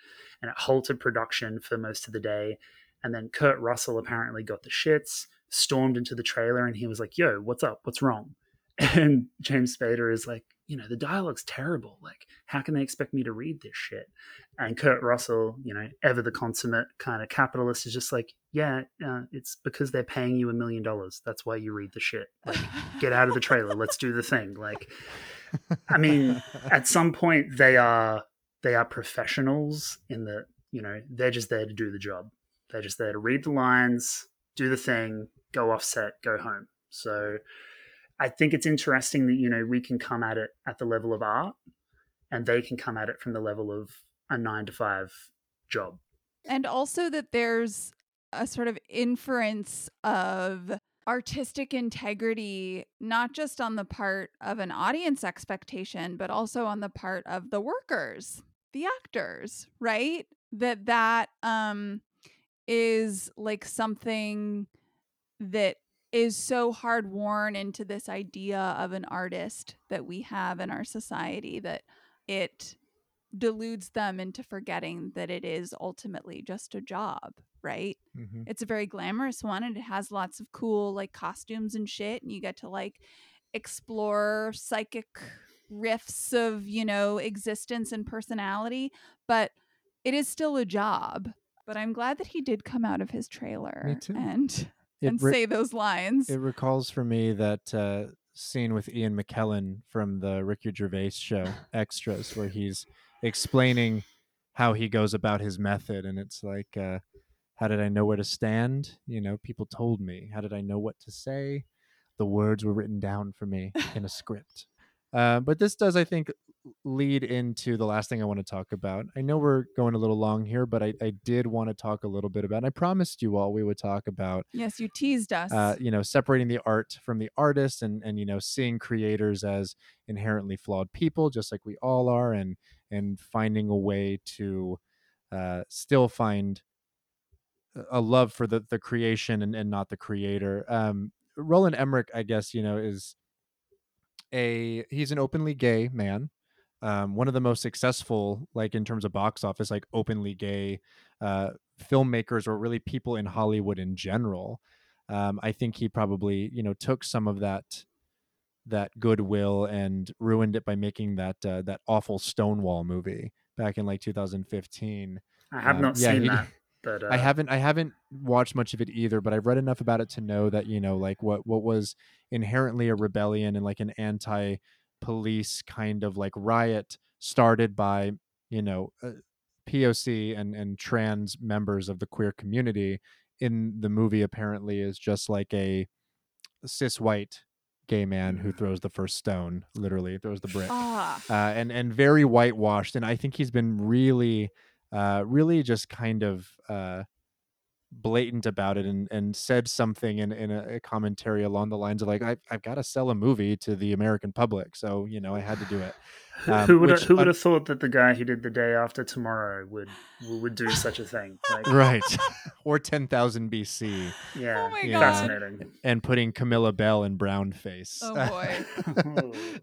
and it halted production for most of the day. And then Kurt Russell apparently got the shits, stormed into the trailer, and he was like, "Yo, what's up? What's wrong?" And James Spader is like, "You know, the dialogue's terrible. Like, how can they expect me to read this shit?" And Kurt Russell, you know, ever the consummate kind of capitalist, is just like, "Yeah, uh, it's because they're paying you a million dollars. That's why you read the shit. Like, get out of the trailer. Let's do the thing." Like, I mean, at some point they are they are professionals in that you know they're just there to do the job they're just there to read the lines do the thing go offset, go home so i think it's interesting that you know we can come at it at the level of art and they can come at it from the level of a nine to five job. And also that there's a sort of inference of artistic integrity not just on the part of an audience expectation but also on the part of the workers the actors right? That that um is like something that is so hard worn into this idea of an artist that we have in our society that it deludes them into forgetting that it is ultimately just a job, right? Mhm. It's a very glamorous one and it has lots of cool like costumes and shit and you get to like explore psychic rifts of, you know, existence and personality, but it is still a job. But I'm glad that he did come out of his trailer too. and It and re- say those lines. It recalls for me that uh, scene with Ian McKellen from the Ricky Gervais show Extras, where he's explaining how he goes about his method, and it's like, uh, how did I know where to stand? You know, people told me. How did I know what to say? The words were written down for me in a script. Uh, but this does, I think, lead into the last thing I want to talk about. I know we're going a little long here, but I, I did want to talk a little bit about. And I promised you all we would talk about yes, you teased us. uh, you know separating the art from the artist and and you know seeing creators as inherently flawed people just like we all are and and finding a way to uh, still find a- a love for the the creation and, and not the creator um roland emmerich i guess you know is a he's an openly gay man um one of the most successful like in terms of box office like openly gay uh, filmmakers or really people in Hollywood in general. Um, I think he probably you know took some of that that goodwill and ruined it by making that uh, that awful Stonewall movie back in like 2015. I have Um, not yeah, seen he- that, but uh, I haven't I haven't watched much of it either, but I've read enough about it to know that you know like what what was inherently a rebellion and like an anti-police kind of like riot started by you know uh, POC and and trans members of the queer community in the movie apparently is just like a cis white gay man who throws the first stone literally throws the brick Ah. uh, and and very whitewashed. And I think he's been really, uh, really just kind of uh, blatant about it and and said something in in a, a commentary along the lines of like I've I've got to sell a movie to the American public, so you know I had to do it. who, um, who would which who would un- have thought that the guy who did the day after tomorrow would would do such a thing? Like, Right, or ten thousand BC, yeah, Oh my Yeah. God. fascinating. and putting Camilla Belle in brown face. Oh boy.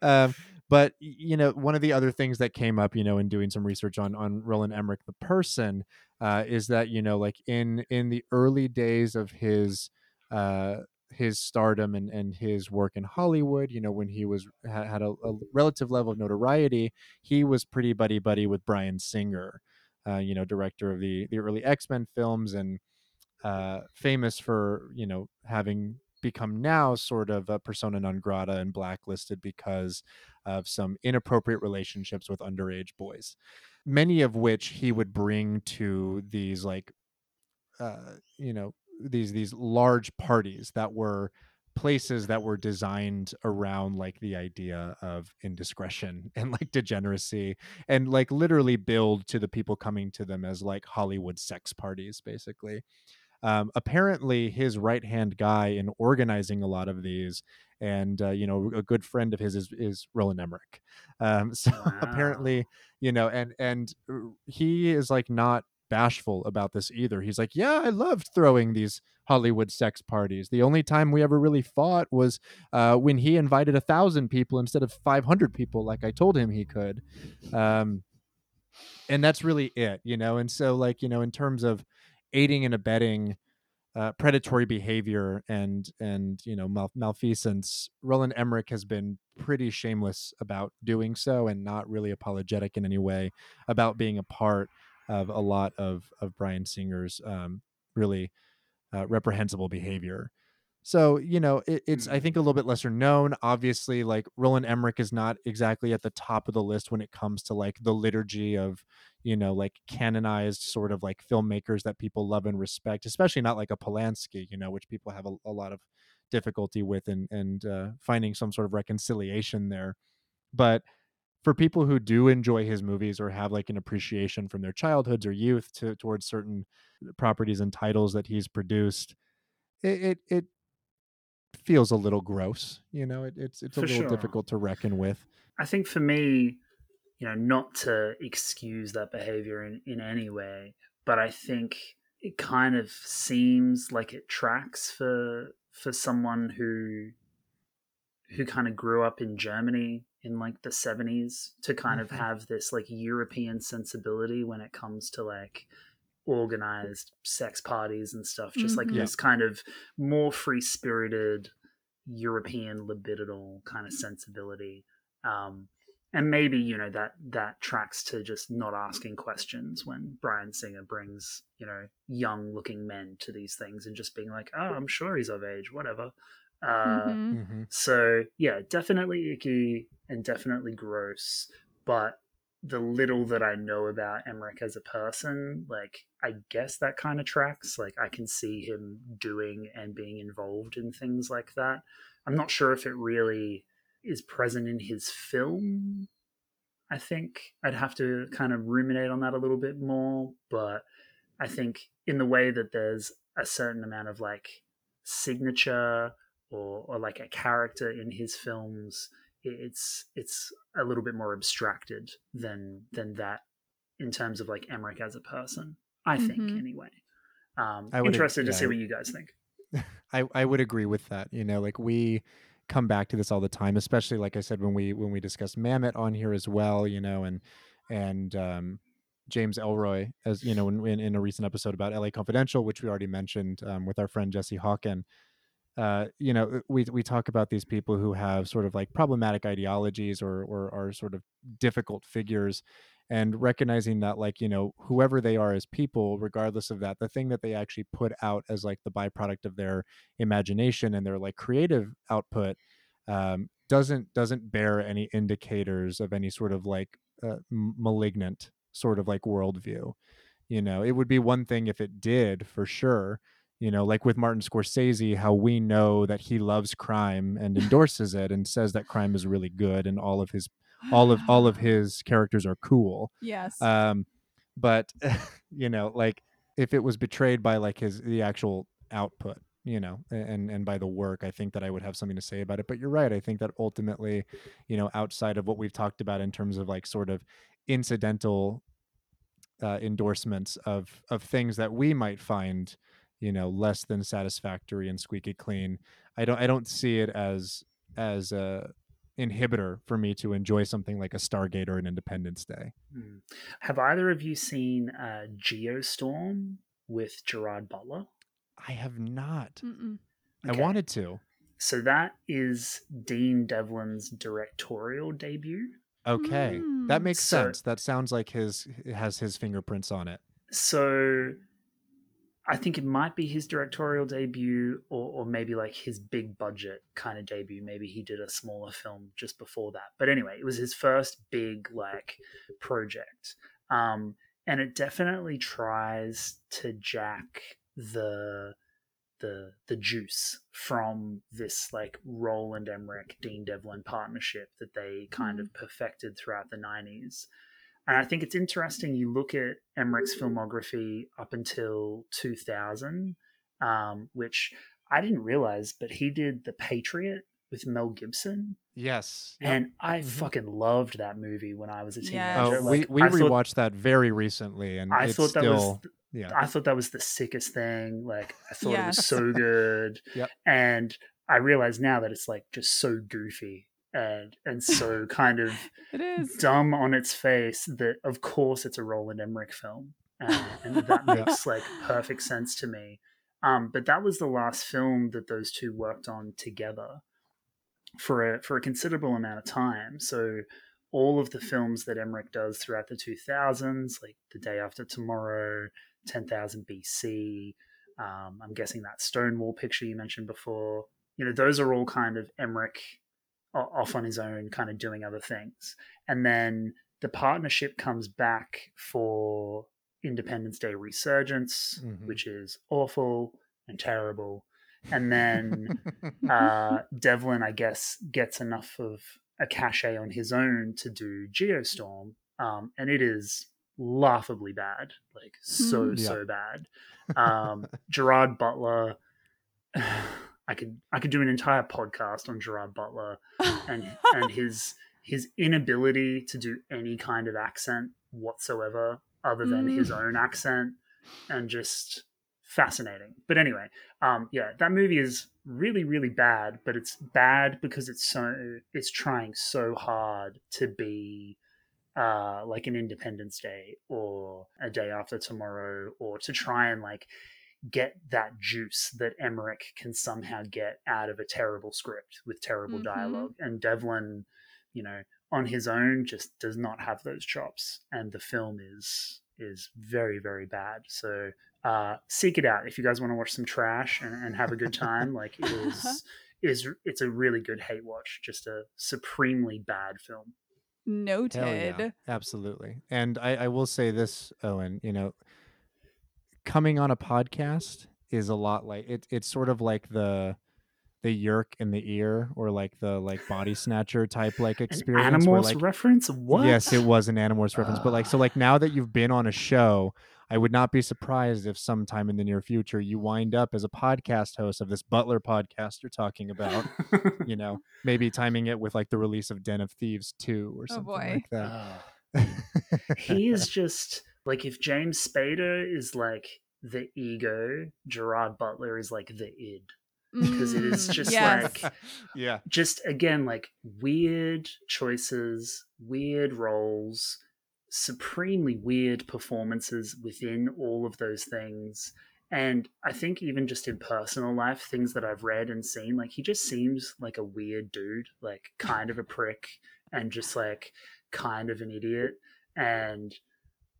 um, but you know, one of the other things that came up, you know, in doing some research on on Roland Emmerich the person, uh, is that you know, like in in the early days of his uh, his stardom and and his work in Hollywood, you know, when he was had a, a relative level of notoriety, he was pretty buddy buddy with Bryan Singer, uh, you know, director of the the early X Men films and uh, famous for you know having become now sort of a persona non grata and blacklisted because of some inappropriate relationships with underage boys many of which he would bring to these like uh you know these these large parties that were places that were designed around like the idea of indiscretion and like degeneracy and like literally build to the people coming to them as like hollywood sex parties basically. Um, apparently his right hand guy in organizing a lot of these and uh, you know a good friend of his is, is roland emmerich. Um, so Wow. apparently you know and and uh, he is like not bashful about this either. He's like yeah i loved throwing these hollywood sex parties. The only time we ever really fought was uh, when he invited a thousand people instead of 500 people like i told him he could. Um, and that's really it you know? And so like you know in terms of aiding and abetting uh, predatory behavior and and you know mal- malfeasance roland emmerich has been pretty shameless about doing so and not really apologetic in any way about being a part of a lot of of bryan singer's um, really uh, reprehensible behavior. So you know it, it's i think a little bit lesser known. Obviously like roland emmerich is not exactly at the top of the list when it comes to like the liturgy of you know like canonized sort of like filmmakers that people love and respect especially not like a polanski you know which people have a, a lot of difficulty with and and uh, finding some sort of reconciliation there but for people who do enjoy his movies or have like an appreciation from their childhoods or youth to towards certain properties and titles that he's produced it it, it feels a little gross you know it, it's it's a For little sure. difficult to reckon with I think for me, you know, not to excuse that behavior in, in any way, but I think it kind of seems like it tracks for for someone who who kind of grew up in Germany in like the 70s to kind of Mhm. have this like European sensibility when it comes to like organized sex parties and stuff just like Mhm. Yeah. this kind of more free spirited European libidinal kind of sensibility um, and maybe you know that that tracks to just not asking questions when Bryan Singer brings you know young looking men to these things and just being like, oh, I'm sure he's of age, whatever. Uh, Mhm. mm-hmm. So yeah, definitely icky and definitely gross. But the little that I know about Emmerich as a person, like I guess that kind of tracks. Like I can see him doing and being involved in things like that. I'm not sure if it really is present in his film. I think I'd have to kind of ruminate on that a little bit more, but I think in the way that there's a certain amount of like signature or, or like a character in his films, it's it's a little bit more abstracted than than that in terms of like Emmerich as a person. I think Mhm. anyway. Um, I would ag- interested to yeah, see what you guys think. I, I would agree with that. You know, like we come back to this all the time, especially like I said when we when we discuss Mammoth on here as well. You know, and and um, James Ellroy, as you know, in, in, a recent episode about LA Confidential, which we already mentioned um, with our friend Jesse Hawken. Uh, you know, we we talk about these people who have sort of like problematic ideologies or or are sort of difficult figures, and recognizing that like you know whoever they are as people, regardless of that, the thing that they actually put out as like the byproduct of their imagination and their like creative output um, doesn't doesn't bear any indicators of any sort of like uh, malignant sort of like worldview. You know, it would be one thing if it did for sure. You know, like with Martin Scorsese, how we know that he loves crime and endorses it and says that crime is really good and all of his all of all of his characters are cool. Yes. Um, but you know, like if it was betrayed by like his the actual output, you know and and by the work i think that i would have something to say about it but you're right i think that ultimately you know outside of what we've talked about in terms of like sort of incidental uh, endorsements of of things that we might find you know less than satisfactory and squeaky clean i don't i don't see it as as a inhibitor for me to enjoy something like a stargate or an independence day hmm. have either of you seen uh, geostorm with gerard butler I have not. Mm-mm. I wanted to. So that is Dean Devlin's directorial debut. Okay, mm. that makes so, sense. That sounds like his has his fingerprints on it. So I think it might be his directorial debut or, or maybe like his big budget kind of debut. Maybe he did a smaller film just before that. But anyway, it was his first big like project. Um, and it definitely tries to jack the the the juice from this like Roland Emmerich Dean Devlin partnership that they kind of mm-hmm. perfected throughout the 90s. And I think it's interesting you look at Emmerich's filmography up until 2000 um, which I didn't realize but he did The Patriot with Mel Gibson. Yes. And I mm-hmm. fucking loved that movie when I was a teenager. Yes. Oh, like, we, we rewatched thought, that very recently and I thought still... that was yeah i thought that was the sickest thing like i thought yes. it was so good yep. and i realize now that it's like just so goofy and and so kind of it is dumb on its face that of course it's a roland emmerich film and, and that makes like perfect sense to me um, but that was the last film that those two worked on together for a for a considerable amount of time so all of the films that Emmerich does throughout the 2000s, like The Day After Tomorrow, 10,000 BC. Um, I'm guessing that Stonewall picture you mentioned before. You know, those are all kind of Emmerich off on his own, kind of doing other things. And then the partnership comes back for Independence Day Resurgence, mm-hmm. which is awful and terrible. And then uh, Devlin, I guess, gets enough of a cachet on his own to do Geostorm, um, and it is laughably bad, like so mm, yeah. so bad. Um, Gerard Butler, I could I could do an entire podcast on Gerard Butler and and his his inability to do any kind of accent whatsoever other than mm. his own accent, and just fascinating. But anyway, um, yeah, that movie is really really bad, but it's bad because it's so it's trying so hard to be uh, like an Independence Day or a day after tomorrow, or to try and like get that juice that Emmerich can somehow get out of a terrible script with terrible mm-hmm. dialogue. And Devlin, you know, on his own just does not have those chops, and the film is is very very bad. So uh, seek it out if you guys want to watch some trash and, and have a good time. like it is is it's a really good hate watch, just a supremely bad film. Noted. Yeah. Absolutely. And I, I will say this, Owen, you know, coming on a podcast is a lot like it, it's sort of like the the Yeerk in the ear or like the like body snatcher type like experience. An Animorphs like, reference? What? Yes, it was an Animorphs uh... reference. But like so like now that you've been on a show I would not be surprised if sometime in the near future you wind up as a podcast host of this Butler podcast you're talking about. you know, maybe timing it with like the release of Den of Thieves 2 or oh, something oh like that. Uh, he is just like if James Spader is like the ego, Gerard Butler is like the id. Because it is mm, just yes. like, yeah, just again, like weird choices, weird roles, supremely weird performances within all of those things. And I think even just in personal life, things that I've read and seen, like he just seems like a weird dude, like kind of a prick and just like kind of an idiot. And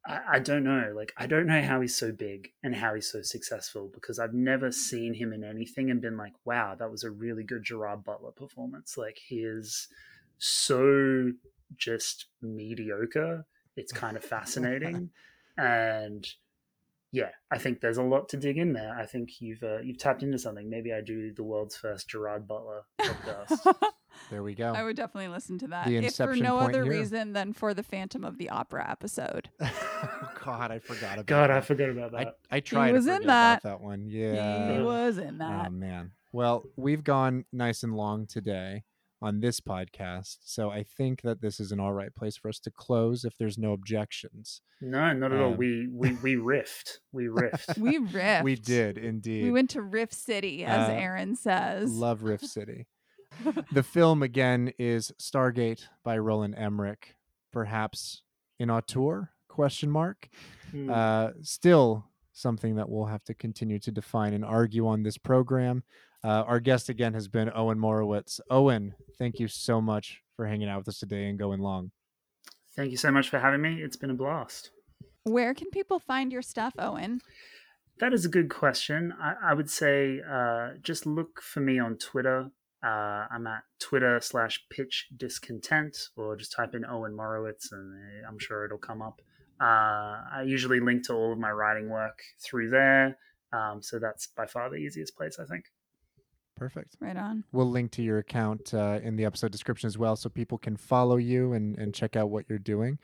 I, I don't know, like I don't know how he's so big and how he's so successful because I've never seen him in anything and been like, wow, that was a really good Gerard Butler performance. Like he is so just mediocre. It's kind of fascinating. and yeah, I think there's a lot to dig in there. I think you've uh, you've tapped into something. Maybe I do the world's first Gerard Butler podcast. There we go. I would definitely listen to that. The if for no other here. reason than for the Phantom of the Opera episode. oh God, I forgot about God, I that. forgot about I, that. I tried He was to in forget that. about that one. Yeah, he was in that. Oh man. Well, we've gone nice and long today on this podcast, so I think that this is an all right place for us to close if there's no objections. No, not at all. Um, We we we riffed. We riffed. we riffed. We did indeed. We went to Riff City, as Uh, Aaron says. Love Rift City. the film again is Stargate by Roland Emmerich, perhaps in auteur? Question mark. Hmm. Uh, still something that we'll have to continue to define and argue on this program. Uh, our guest again has been Owen Morowitz. Owen, thank you so much for hanging out with us today and going long. Thank you so much for having me. It's been a blast. Where can people find your stuff, Owen? That is a good question. I, I would say uh, just look for me on Twitter. Uh, I'm at Twitter slash pitch discontent, or just type in Owen Morowitz and uh, I'm sure it'll come up. Uh, I usually link to all of my writing work through there. Um, so that's by far the easiest place, I think. Perfect. Right on. We'll link to your account uh, in the episode description as well so people can follow you and, and check out what you're doing.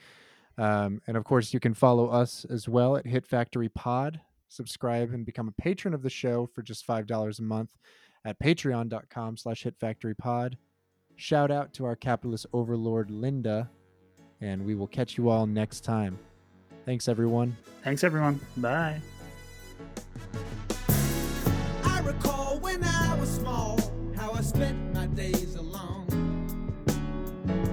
Um, and of course, you can follow us as well at Hit Factory Pod. Subscribe and become a patron of the show for just $5 a month at patreon.com slash hitfactorypod. Shout out to our capitalist overlord, Linda, and we will catch you all next time. Thanks, everyone. Thanks, everyone. Bye. I recall when I was small, how I spent my days alone.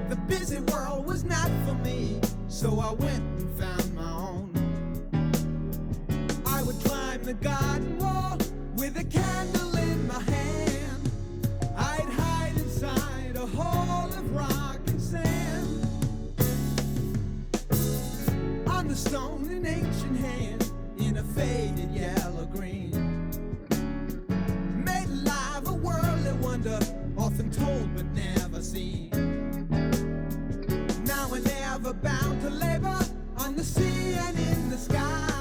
The busy world was not for me, so I went and found my own. I would climb the garden wall with a candle clutching hand in a faded yellow green. Made live a worldly wonder, often told but never seen. Now and ever bound to labor on the sea and in the sky.